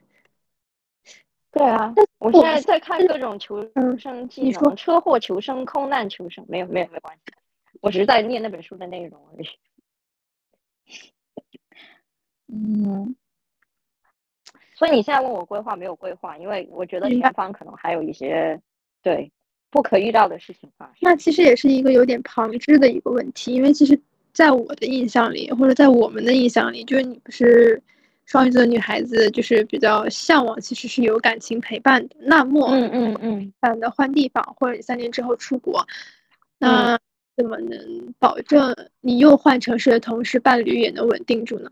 对啊，我现在在看各种求生技能，车祸求生、空难求生，没有没有没关系，我只是在念那本书的内容而已。<laughs> 嗯，所以你现在问我规划没有规划，因为我觉得前方可能还有一些对不可预料的事情发生。那其实也是一个有点旁支的一个问题，因为其实在我的印象里，或者在我们的印象里，就是你不是。双鱼座的女孩子就是比较向往，其实是有感情陪伴的。那么，嗯嗯嗯，懒得换地方，或者你三年之后出国，那怎么能保证你又换城市的同时，伴侣也能稳定住呢？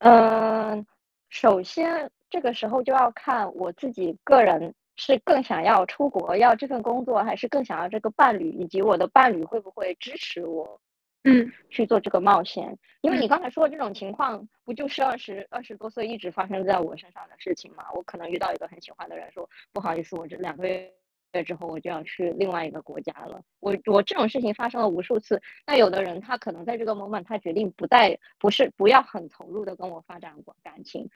嗯，首先这个时候就要看我自己个人是更想要出国要这份工作，还是更想要这个伴侣，以及我的伴侣会不会支持我。嗯，去做这个冒险，因为你刚才说的这种情况，不就是二十二十多岁一直发生在我身上的事情吗？我可能遇到一个很喜欢的人，说不好意思，我这两个月之后我就要去另外一个国家了。我我这种事情发生了无数次。那有的人他可能在这个 moment 他决定不再，不是不要很投入的跟我发展过感情。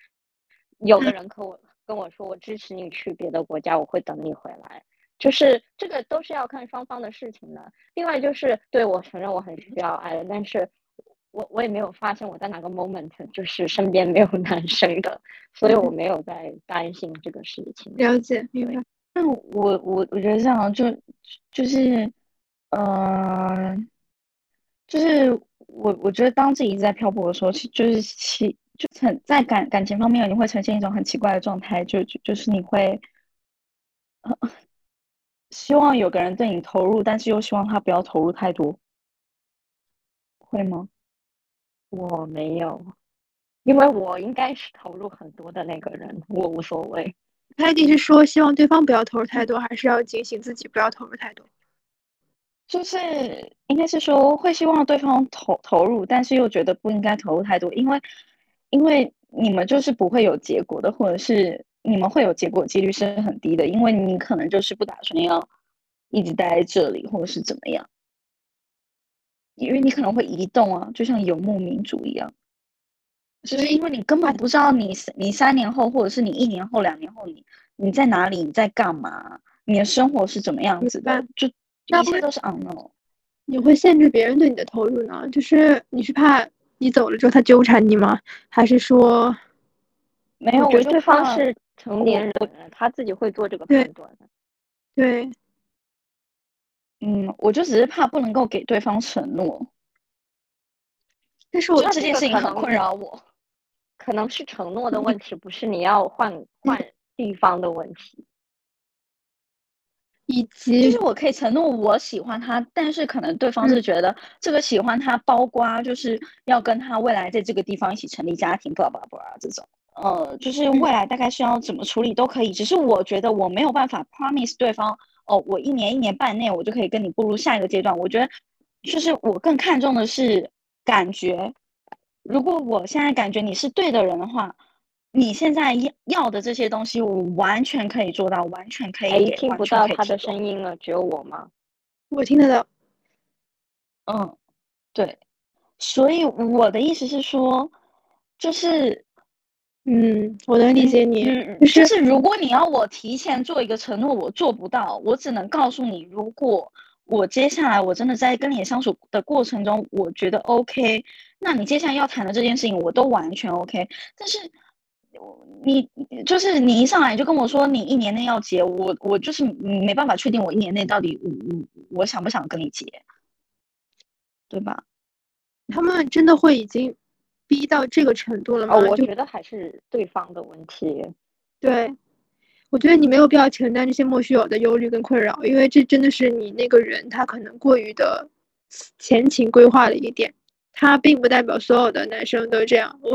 有的人可我跟我说，我支持你去别的国家，我会等你回来。就是这个都是要看双方的事情的。另外就是，对我承认我很需要爱，但是我我也没有发现我在哪个 moment 就是身边没有男生的，所以我没有在担心这个事情。了解，明白。那我我我觉得这样就就是，呃，就是我我觉得当自己一直在漂泊的时候，其就是其就很在感感情方面，你会呈现一种很奇怪的状态，就就就是你会。希望有个人对你投入，但是又希望他不要投入太多，会吗？我没有，因为我应该是投入很多的那个人，我无所谓。他一是说希望对方不要投入太多，还是要警醒自己不要投入太多？就是应该是说会希望对方投投入，但是又觉得不应该投入太多，因为因为你们就是不会有结果的，或者是。你们会有结果几率是很低的，因为你可能就是不打算要一直待在这里，或者是怎么样，因为你可能会移动啊，就像游牧民族一样，就是因为你根本不知道你你三年后，或者是你一年后、两年后，你你在哪里，你在干嘛，你的生活是怎么样子的，就一切都是 unknown。你会限制别人对你的投入呢？就是你是怕你走了之后他纠缠你吗？还是说没有？我觉得对方是。成年人他自己会做这个判断的，对，嗯，我就只是怕不能够给对方承诺，但是我这件事情很困扰我，可能是承诺的问题，不是你要换换地方的问题，以及就是我可以承诺我喜欢他，但是可能对方是觉得这个喜欢他包括就是要跟他未来在这个地方一起成立家庭，巴拉巴拉这种。呃，就是未来大概是要怎么处理都可以，只是我觉得我没有办法 promise 对方哦，我一年一年半内我就可以跟你步入下一个阶段。我觉得，就是我更看重的是感觉。如果我现在感觉你是对的人的话，你现在要要的这些东西，我完全可以做到，完全可以。听不到他的声音了，只有我吗？我听得到。嗯，对。所以我的意思是说，就是。嗯，我能理解你。就是如果你要我提前做一个承诺，我做不到。我只能告诉你，如果我接下来我真的在跟你相处的过程中，我觉得 OK，那你接下来要谈的这件事情，我都完全 OK。但是你就是你一上来就跟我说你一年内要结，我我就是没办法确定我一年内到底我我我想不想跟你结，对吧？他们真的会已经。逼到这个程度了吗？我觉得还是对方的问题。对，我觉得你没有必要承担这些莫须有的忧虑跟困扰，因为这真的是你那个人他可能过于的前情规划了一点，他并不代表所有的男生都这样。我，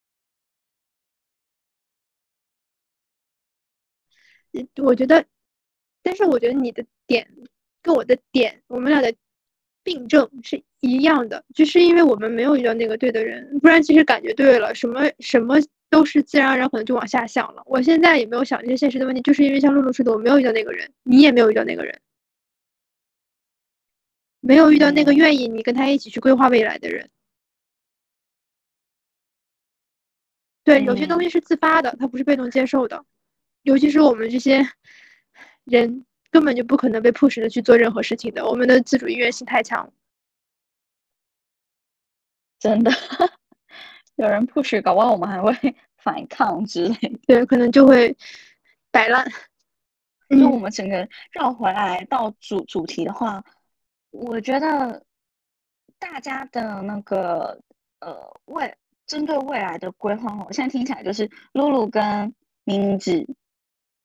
我觉得，但是我觉得你的点跟我的点，我们俩的。病症是一样的，就是因为我们没有遇到那个对的人，不然其实感觉对了，什么什么都是自然而然可能就往下想了。我现在也没有想这些现实的问题，就是因为像露露说的，我没有遇到那个人，你也没有遇到那个人，没有遇到那个愿意你跟他一起去规划未来的人。对，有些东西是自发的，它不是被动接受的，尤其是我们这些人。根本就不可能被 push 的去做任何事情的，我们的自主意愿性太强，真的，<laughs> 有人 push，搞不好我们还会反抗之类。对，可能就会摆烂。就我们整个绕回来到主主题的话，我觉得大家的那个呃，未针对未来的规划，我现在听起来就是露露跟明子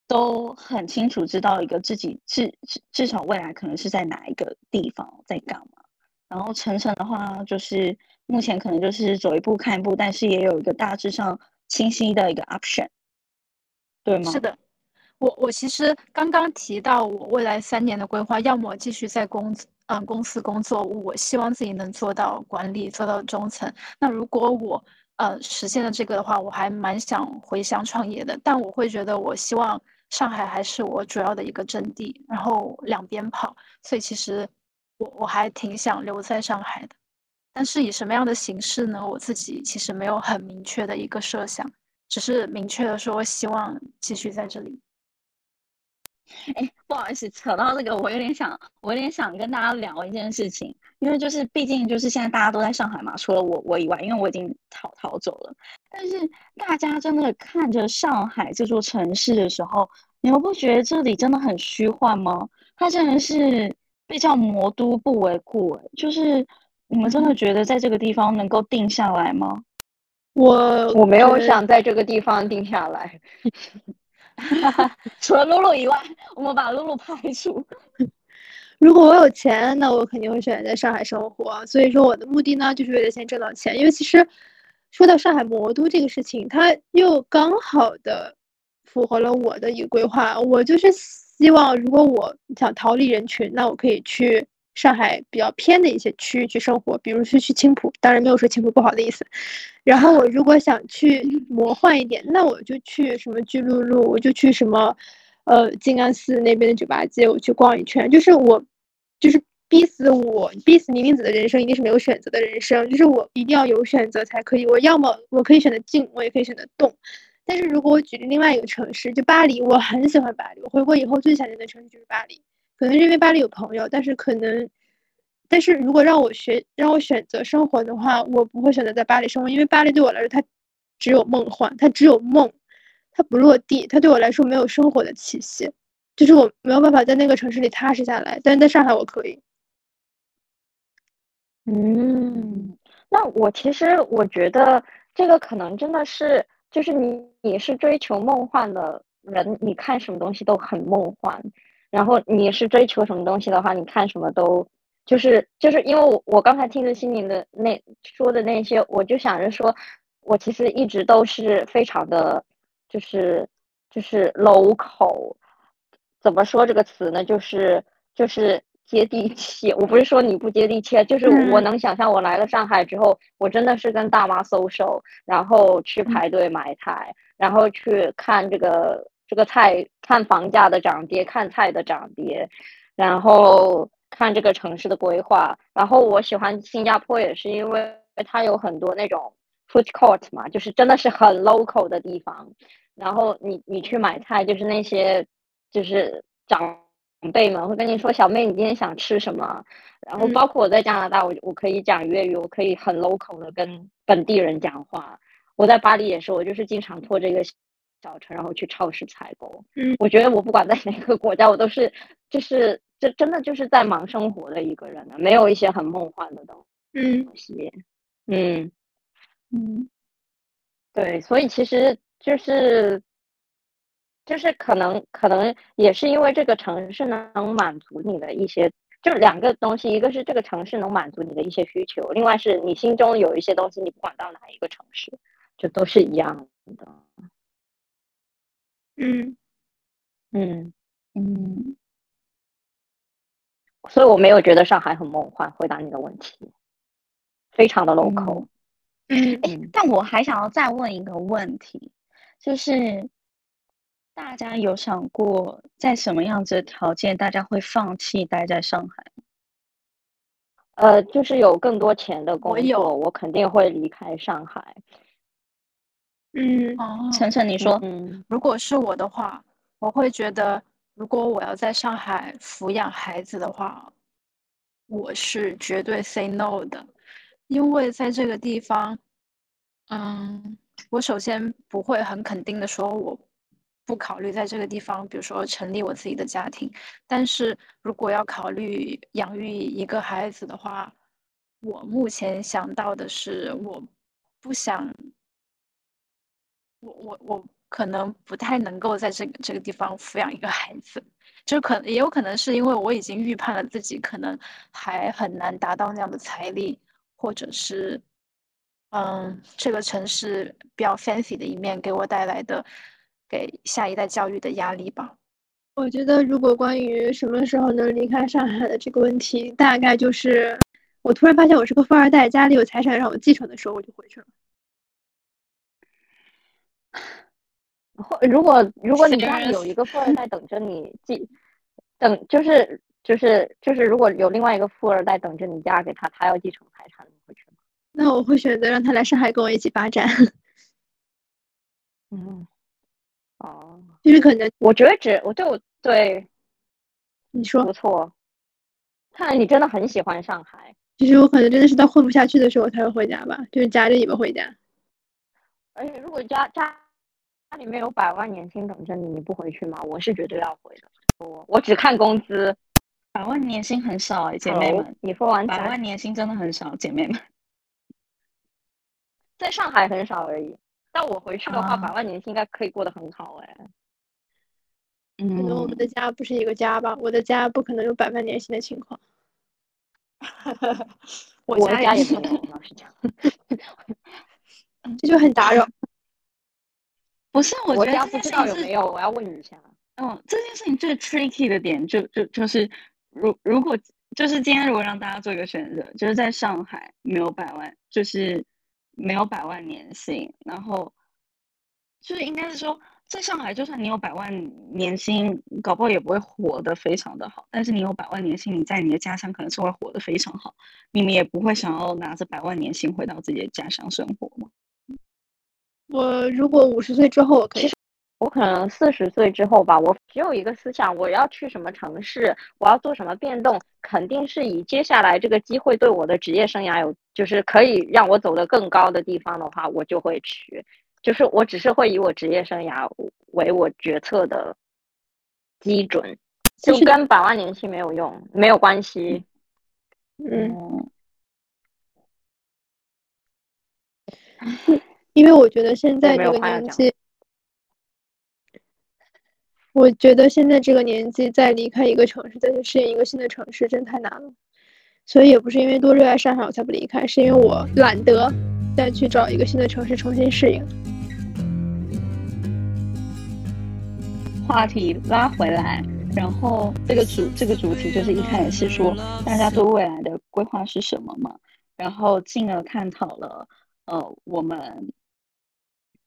都很清楚知道一个自己至至至少未来可能是在哪一个地方在干嘛。然后晨晨的话，就是目前可能就是走一步看一步，但是也有一个大致上清晰的一个 option，对吗？是的。我我其实刚刚提到我未来三年的规划，要么继续在公嗯公司工作，我希望自己能做到管理，做到中层。那如果我呃实现了这个的话，我还蛮想回乡创业的。但我会觉得，我希望上海还是我主要的一个阵地，然后两边跑。所以其实我我还挺想留在上海的，但是以什么样的形式呢？我自己其实没有很明确的一个设想，只是明确的说希望继续在这里。哎，不好意思，扯到这个，我有点想，我有点想跟大家聊一件事情，因为就是毕竟就是现在大家都在上海嘛，除了我我以外，因为我已经逃逃走了。但是大家真的看着上海这座城市的时候，你们不觉得这里真的很虚幻吗？它真的是被叫魔都不为过，就是你们真的觉得在这个地方能够定下来吗？我我没有想在这个地方定下来。<laughs> 除了露露以外，我们把露露排除。<laughs> 如果我有钱，那我肯定会选择在上海生活。所以说，我的目的呢，就是为了先挣到钱。因为其实说到上海魔都这个事情，它又刚好的符合了我的一个规划。我就是希望，如果我想逃离人群，那我可以去。上海比较偏的一些区域去生活，比如说去青浦，当然没有说青浦不好的意思。然后我如果想去魔幻一点，那我就去什么巨鹿路，我就去什么，呃，静安寺那边的酒吧街，我去逛一圈。就是我，就是逼死我，逼死宁宁子的人生一定是没有选择的人生，就是我一定要有选择才可以。我要么我可以选择静，我也可以选择动。但是如果我举例另外一个城市，就巴黎，我很喜欢巴黎，我回国以后最想念的城市就是巴黎。可能是因为巴黎有朋友，但是可能，但是如果让我学让我选择生活的话，我不会选择在巴黎生活，因为巴黎对我来说，它只有梦幻，它只有梦，它不落地，它对我来说没有生活的气息，就是我没有办法在那个城市里踏实下来。但是在上海我可以。嗯，那我其实我觉得这个可能真的是，就是你你是追求梦幻的人，你看什么东西都很梦幻。然后你是追求什么东西的话，你看什么都就是就是因为我我刚才听着心灵的那说的那些，我就想着说，我其实一直都是非常的，就是就是 local，怎么说这个词呢？就是就是接地气。我不是说你不接地气，就是我能想象我来了上海之后，我真的是跟大妈 social，然后去排队买菜，然后去看这个。这个菜看房价的涨跌，看菜的涨跌，然后看这个城市的规划。然后我喜欢新加坡也是因为它有很多那种 food court 嘛，就是真的是很 local 的地方。然后你你去买菜，就是那些就是长辈们会跟你说：“小妹，你今天想吃什么？”然后包括我在加拿大，我我可以讲粤语，我可以很 local 的跟本地人讲话。我在巴黎也是，我就是经常拖这个。小车，然后去超市采购。嗯，我觉得我不管在哪个国家，我都是就是这真的就是在忙生活的一个人呢，没有一些很梦幻的东西。嗯嗯，对，所以其实就是就是可能可能也是因为这个城市能满足你的一些，就是两个东西，一个是这个城市能满足你的一些需求，另外是你心中有一些东西，你不管到哪一个城市，就都是一样的。嗯嗯嗯，所以我没有觉得上海很梦幻。回答你的问题，非常的 local。嗯，哎，但我还想要再问一个问题，就是大家有想过在什么样子的条件，大家会放弃待在上海？呃，就是有更多钱的工作，我肯定会离开上海。嗯，哦，晨晨，你说，嗯，如果是我的话，我会觉得，如果我要在上海抚养孩子的话，我是绝对 say no 的，因为在这个地方，嗯，我首先不会很肯定的说我不考虑在这个地方，比如说成立我自己的家庭，但是如果要考虑养育一个孩子的话，我目前想到的是我。不想，我我我可能不太能够在这个这个地方抚养一个孩子，就可也有可能是因为我已经预判了自己可能还很难达到那样的财力，或者是，嗯，这个城市比较 fancy 的一面给我带来的给下一代教育的压力吧。我觉得，如果关于什么时候能离开上海的这个问题，大概就是我突然发现我是个富二代，家里有财产让我继承的时候，我就回去了。<sighs> 或如果如果你家里有一个富二代等着你继，等就是就是就是，如果有另外一个富二代等着你嫁给他，他要继承财产，你会去吗？那我会选择让他来上海跟我一起发展。<laughs> 嗯。哦，就是可能，我觉得只我对我对你说不错，看来你真的很喜欢上海。其实我可能真的是到混不下去的时候才会回家吧，就是夹着尾巴回家。而且如果家家家里面有百万年薪等着你，你不回去吗？我是绝对要回的。我我只看工资，百万年薪很少哎，姐妹们，你说完百万年薪真的很少，姐妹们，<laughs> 在上海很少而已。但我回去的话，百万年薪应该可以过得很好哎。可能我们的家不是一个家吧？我的家不可能有百万年薪的情况。<laughs> 我家也不能，老实讲，这就很打扰。<laughs> 不是，我家不知道有没有，我要问你一下。嗯，这件事情最 tricky 的点就就就是，如如果就是今天如果让大家做一个选择，就是在上海没有百万，就是。没有百万年薪，然后就是应该是说，在上海，就算你有百万年薪，搞不好也不会活得非常的好。但是你有百万年薪，你在你的家乡可能是会活得非常好。你们也不会想要拿着百万年薪回到自己的家乡生活吗？我如果五十岁之后，我可以。我可能四十岁之后吧，我只有一个思想，我要去什么城市，我要做什么变动，肯定是以接下来这个机会对我的职业生涯有，就是可以让我走得更高的地方的话，我就会去。就是我只是会以我职业生涯为我决策的基准，就跟百万年薪没有用，没有关系。嗯，因为我觉得现在这个年纪。我觉得现在这个年纪再离开一个城市，再去适应一个新的城市，真太难了。所以也不是因为多热爱上海我才不离开，是因为我懒得再去找一个新的城市重新适应。话题拉回来，然后这个主这个主题就是一开始是说大家对未来的规划是什么嘛，然后进而探讨了呃我们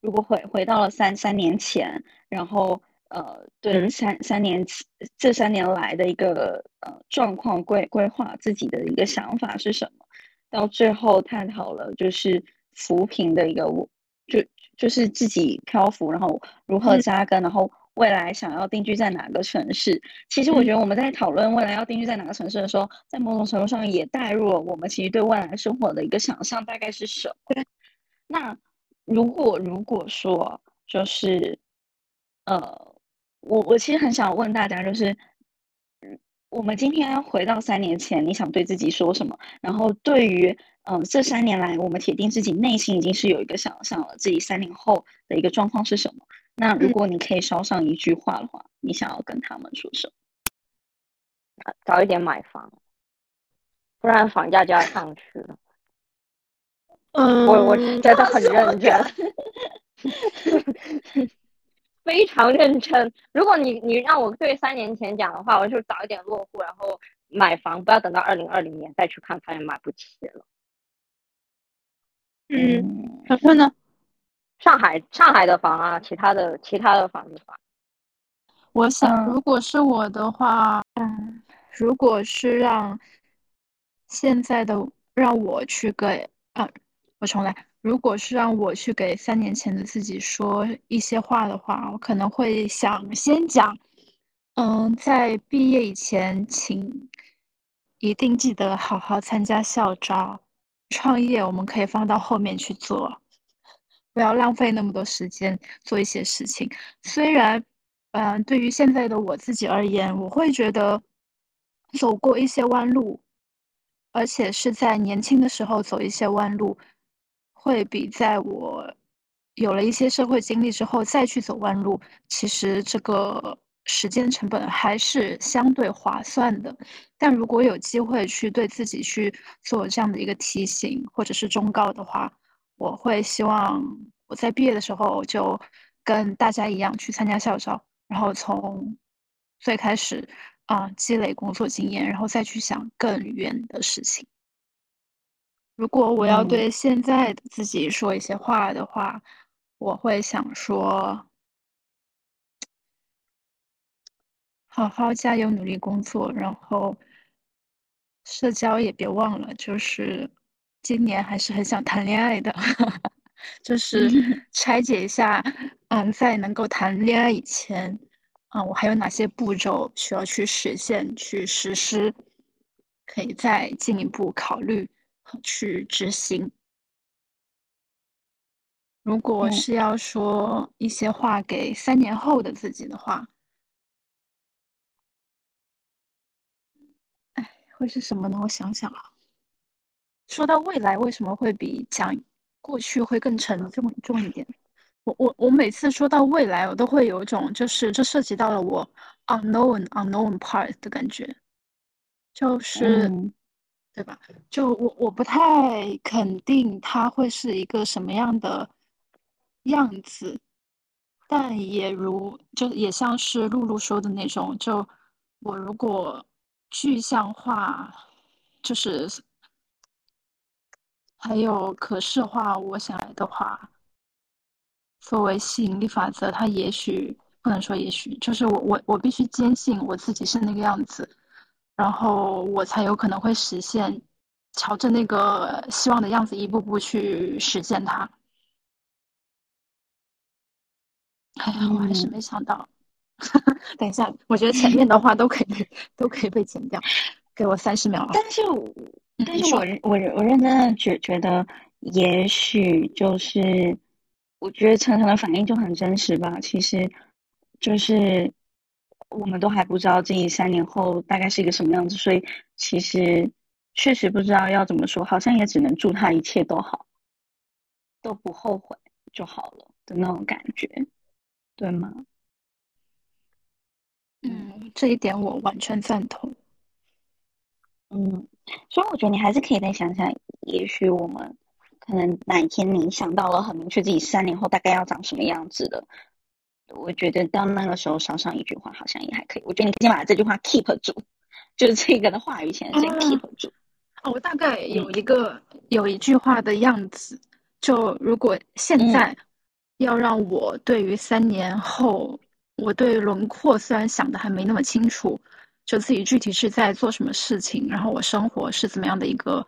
如果回回到了三三年前，然后。呃，对，三三年这三年来的一个呃状况规规划自己的一个想法是什么？到最后探讨了就是扶贫的一个，就就是自己漂浮，然后如何扎根，然后未来想要定居在哪个城市？其实我觉得我们在讨论未来要定居在哪个城市的时候，在某种程度上也带入了我们其实对未来生活的一个想象大概是什么？那如果如果说就是呃。我我其实很想问大家，就是，我们今天回到三年前，你想对自己说什么？然后对于，嗯，这三年来，我们铁定自己内心已经是有一个想象了，自己三年后的一个状况是什么？那如果你可以捎上一句话的话，你想要跟他们说什么？早一点买房，不然房价就要上去了。嗯，我我真的很认真。<laughs> 非常认真。如果你你让我对三年前讲的话，我就早一点落户，然后买房，不要等到二零二零年再去看，发现买不起了。嗯，然后呢？上海上海的房啊，其他的其他的房子吧。我想，如果是我的话，嗯，如果是让现在的让我去给，啊，我重来。如果是让我去给三年前的自己说一些话的话，我可能会想先讲，嗯，在毕业以前，请一定记得好好参加校招。创业我们可以放到后面去做，不要浪费那么多时间做一些事情。虽然，嗯，对于现在的我自己而言，我会觉得走过一些弯路，而且是在年轻的时候走一些弯路。会比在我有了一些社会经历之后再去走弯路，其实这个时间成本还是相对划算的。但如果有机会去对自己去做这样的一个提醒或者是忠告的话，我会希望我在毕业的时候就跟大家一样去参加校招，然后从最开始啊积累工作经验，然后再去想更远的事情。如果我要对现在的自己说一些话的话，我会想说：好好加油，努力工作，然后社交也别忘了。就是今年还是很想谈恋爱的，<laughs> 就是 <laughs> 拆解一下，嗯，在能够谈恋爱以前，啊，我还有哪些步骤需要去实现、去实施，可以再进一步考虑。去执行。如果是要说一些话给三年后的自己的话，哎，会是什么呢？我想想啊。说到未来，为什么会比讲过去会更沉重重一点？我我我每次说到未来，我都会有一种就是这涉及到了我 unknown unknown part 的感觉，就是。对吧？就我我不太肯定它会是一个什么样的样子，但也如就也像是露露说的那种，就我如果具象化，就是还有可视化我想来的话，作为吸引力法则，它也许不能说也许，就是我我我必须坚信我自己是那个样子。然后我才有可能会实现，朝着那个希望的样子一步步去实现它。哎呀，我还是没想到。<laughs> 等一下，我觉得前面的话都可以 <laughs> 都可以被剪掉。给我三十秒。但是，但是我我我认真的觉觉得，也许就是，我觉得常常的反应就很真实吧。其实，就是。我们都还不知道自己三年后大概是一个什么样子，所以其实确实不知道要怎么说，好像也只能祝他一切都好，都不后悔就好了的那种感觉，对吗？嗯，这一点我完全赞同。嗯，所以我觉得你还是可以再想想，也许我们可能哪一天你想到了很明确自己三年后大概要长什么样子的。我觉得到那个时候少上一句话，好像也还可以。我觉得你先把这句话 keep 住，就是这个的话语先先 keep 住。哦，我大概有一个有一句话的样子，就如果现在要让我对于三年后，我对轮廓虽然想的还没那么清楚，就自己具体是在做什么事情，然后我生活是怎么样的一个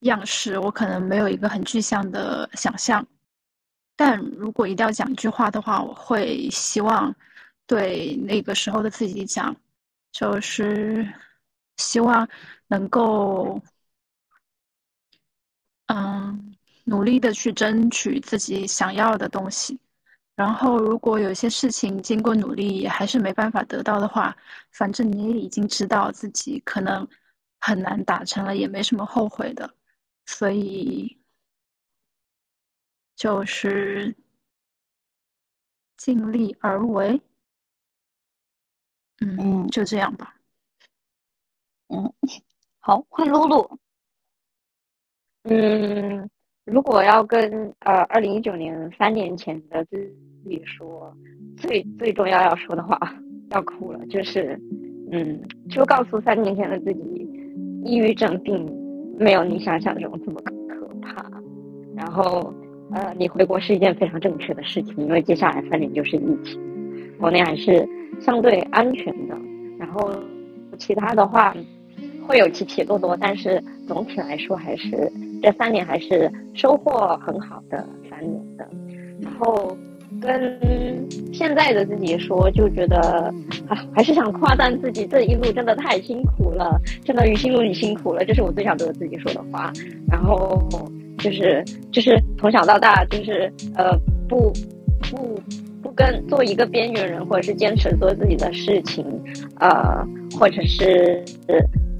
样式，我可能没有一个很具象的想象。但如果一定要讲一句话的话，我会希望对那个时候的自己讲，就是希望能够，嗯，努力的去争取自己想要的东西。然后，如果有些事情经过努力也还是没办法得到的话，反正你也已经知道自己可能很难达成了，也没什么后悔的，所以。就是尽力而为，嗯嗯，就这样吧。嗯，好，换露露。嗯，如果要跟呃二零一九年三年前的自己说最最重要要说的话，要哭了，就是嗯，就告诉三年前的自己，抑郁症并没有你想象中这么可怕，然后。呃，你回国是一件非常正确的事情，因为接下来三年就是疫情，国内还是相对安全的。然后其他的话会有起起落落，但是总体来说还是这三年还是收获很好的三年的。然后跟现在的自己说，就觉得啊，还是想夸赞自己这一路真的太辛苦了，真的于心如你辛苦了，这是我最想对我自己说的话。然后。就是就是从小到大就是呃不不不跟做一个边缘人，或者是坚持做自己的事情，呃，或者是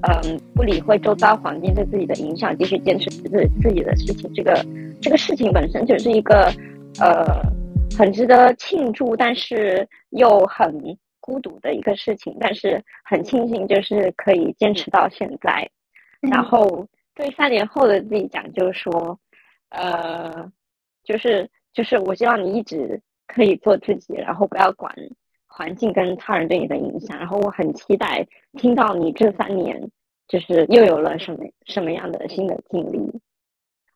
嗯不理会周遭环境对自己的影响，继续坚持自自己的事情。这个这个事情本身就是一个呃很值得庆祝，但是又很孤独的一个事情。但是很庆幸，就是可以坚持到现在。然后对三年后的自己讲，就是说，呃，就是就是我希望你一直可以做自己，然后不要管环境跟他人对你的影响。然后我很期待听到你这三年就是又有了什么什么样的新的经历。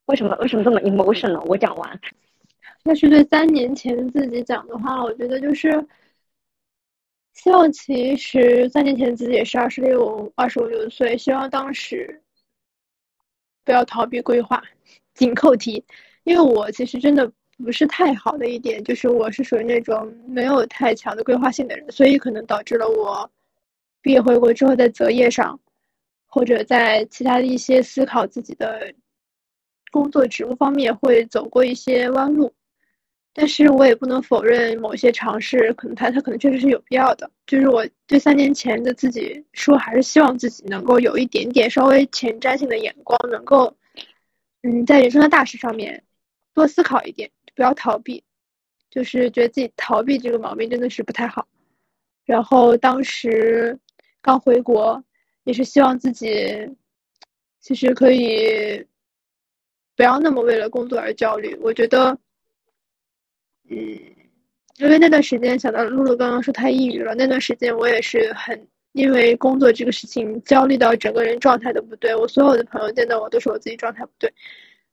为什么为什么这么 emotional？我讲完。要是对三年前自己讲的话，我觉得就是希望，其实三年前自己也是二十六、二十五六岁，希望当时不要逃避规划，紧扣题。因为我其实真的不是太好的一点，就是我是属于那种没有太强的规划性的人，所以可能导致了我毕业回国之后在择业上，或者在其他的一些思考自己的。工作职务方面会走过一些弯路，但是我也不能否认某些尝试，可能它它可能确实是有必要的。就是我对三年前的自己说，还是希望自己能够有一点点稍微前瞻性的眼光，能够，嗯，在人生的大事上面多思考一点，不要逃避。就是觉得自己逃避这个毛病真的是不太好。然后当时刚回国，也是希望自己其实可以。不要那么为了工作而焦虑。我觉得，嗯，因为那段时间想到露露刚刚说太抑郁了，那段时间我也是很因为工作这个事情焦虑到整个人状态都不对。我所有的朋友见到我都说我自己状态不对。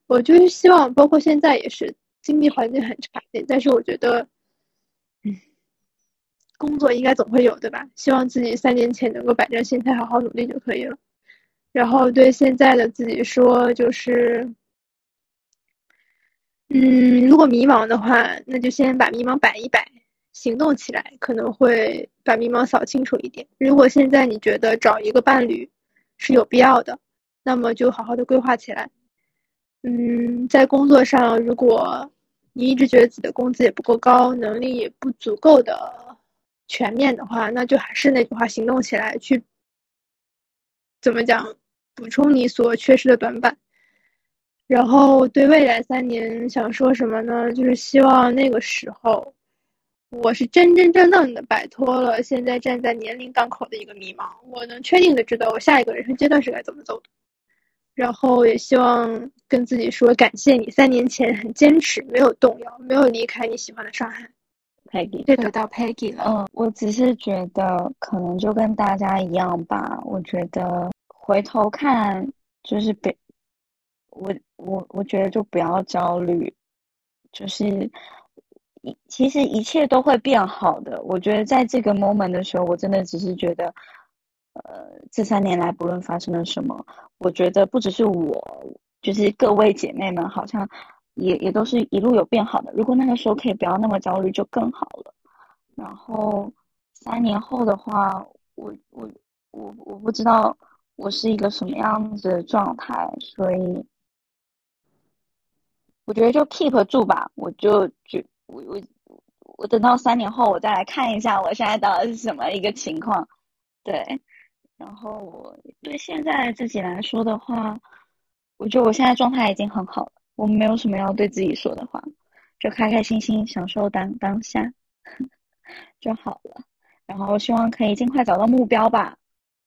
我就是希望，包括现在也是经济环境很差劲，但是我觉得，嗯，工作应该总会有，对吧？希望自己三年前能够摆正心态，好好努力就可以了。然后对现在的自己说，就是。嗯，如果迷茫的话，那就先把迷茫摆一摆，行动起来，可能会把迷茫扫清楚一点。如果现在你觉得找一个伴侣是有必要的，那么就好好的规划起来。嗯，在工作上，如果你一直觉得自己的工资也不够高，能力也不足够的全面的话，那就还是那句话，行动起来，去怎么讲，补充你所缺失的短板。然后对未来三年想说什么呢？就是希望那个时候，我是真真正正的摆脱了现在站在年龄档口的一个迷茫，我能确定的知道我下一个人生阶段是该怎么走的。然后也希望跟自己说，感谢你三年前很坚持，没有动摇，没有离开你喜欢的上海。Peggy，对，得到 Peggy 了。嗯，我只是觉得可能就跟大家一样吧。我觉得回头看就是别。我我我觉得就不要焦虑，就是一其实一切都会变好的。我觉得在这个 moment 的时候，我真的只是觉得，呃，这三年来不论发生了什么，我觉得不只是我，就是各位姐妹们，好像也也都是一路有变好的。如果那个时候可以不要那么焦虑，就更好了。然后三年后的话，我我我我不知道我是一个什么样子的状态，所以。我觉得就 keep 住吧，我就就我我我等到三年后我再来看一下我现在到底是什么一个情况，对，然后我对现在自己来说的话，我觉得我现在状态已经很好了，我没有什么要对自己说的话，就开开心心享受当当下 <laughs> 就好了，然后希望可以尽快找到目标吧，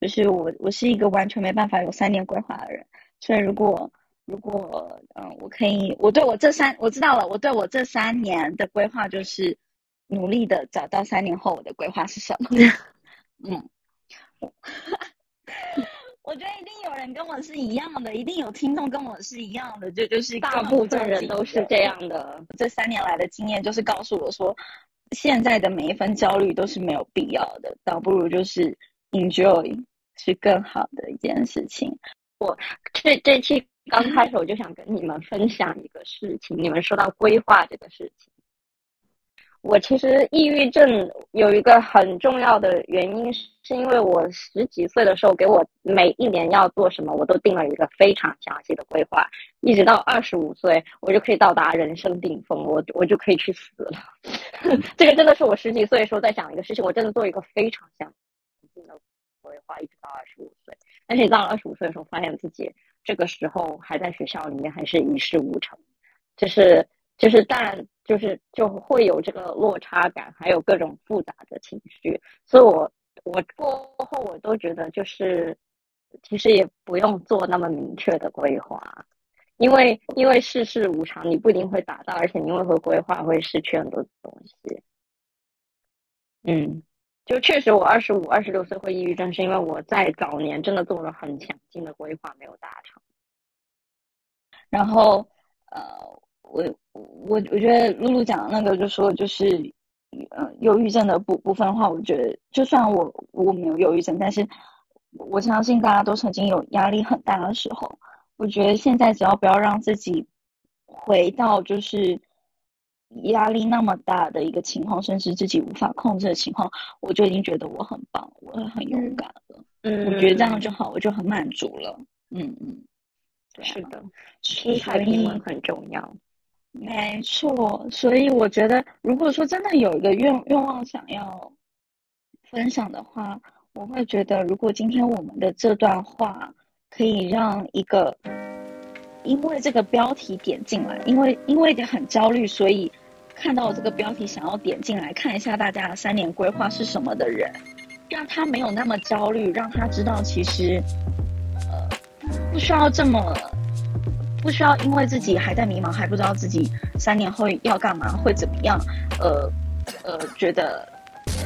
就是我我是一个完全没办法有三年规划的人，所以如果。如果嗯，我可以，我对我这三我知道了，我对我这三年的规划就是努力的找到三年后我的规划是什么。<laughs> 嗯，我觉得一定有人跟我是一样的，一定有听众跟我是一样的，就就是大部分人都是这样的。这三年来的经验就是告诉我说，现在的每一分焦虑都是没有必要的，倒不如就是 enjoy 是更好的一件事情。我这这期。刚开始我就想跟你们分享一个事情，你们说到规划这个事情，我其实抑郁症有一个很重要的原因，是因为我十几岁的时候，给我每一年要做什么，我都定了一个非常详细的规划，一直到二十五岁，我就可以到达人生顶峰，我我就可以去死了。<laughs> 这个真的是我十几岁的时候在想一个事情，我真的做一个非常详细的规划，一直到二十五岁，但是你到了二十五岁的时候，发现自己。这个时候还在学校里面，还是一事无成，就是就是当然就是就会有这个落差感，还有各种复杂的情绪，所以我我过后我都觉得就是其实也不用做那么明确的规划，因为因为世事无常，你不一定会达到，而且因为会规划会失去很多东西。嗯，就确实我二十五、二十六岁会抑郁症，是因为我在早年真的做了很强劲的规划，没有达成。然后呃。我我我觉得露露讲的那个，就说就是，呃，忧郁症的部部分的话，我觉得就算我我没有忧郁症，但是我相信大家都曾经有压力很大的时候。我觉得现在只要不要让自己回到就是压力那么大的一个情况，甚至自己无法控制的情况，我就已经觉得我很棒，我很勇敢了。嗯，我觉得这样就好，我就很满足了。嗯嗯，是的，心态平衡很重要。没错，所以我觉得，如果说真的有一个愿愿望想要分享的话，我会觉得，如果今天我们的这段话可以让一个因为这个标题点进来，因为因为很焦虑，所以看到这个标题想要点进来看一下大家的三年规划是什么的人，让他没有那么焦虑，让他知道其实呃不需要这么。不需要因为自己还在迷茫，还不知道自己三年后要干嘛，会怎么样，呃，呃，觉得呃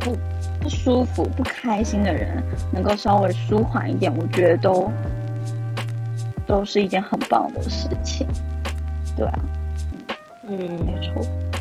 不不舒服、不开心的人，能够稍微舒缓一点，我觉得都都是一件很棒的事情，对啊，嗯，没错。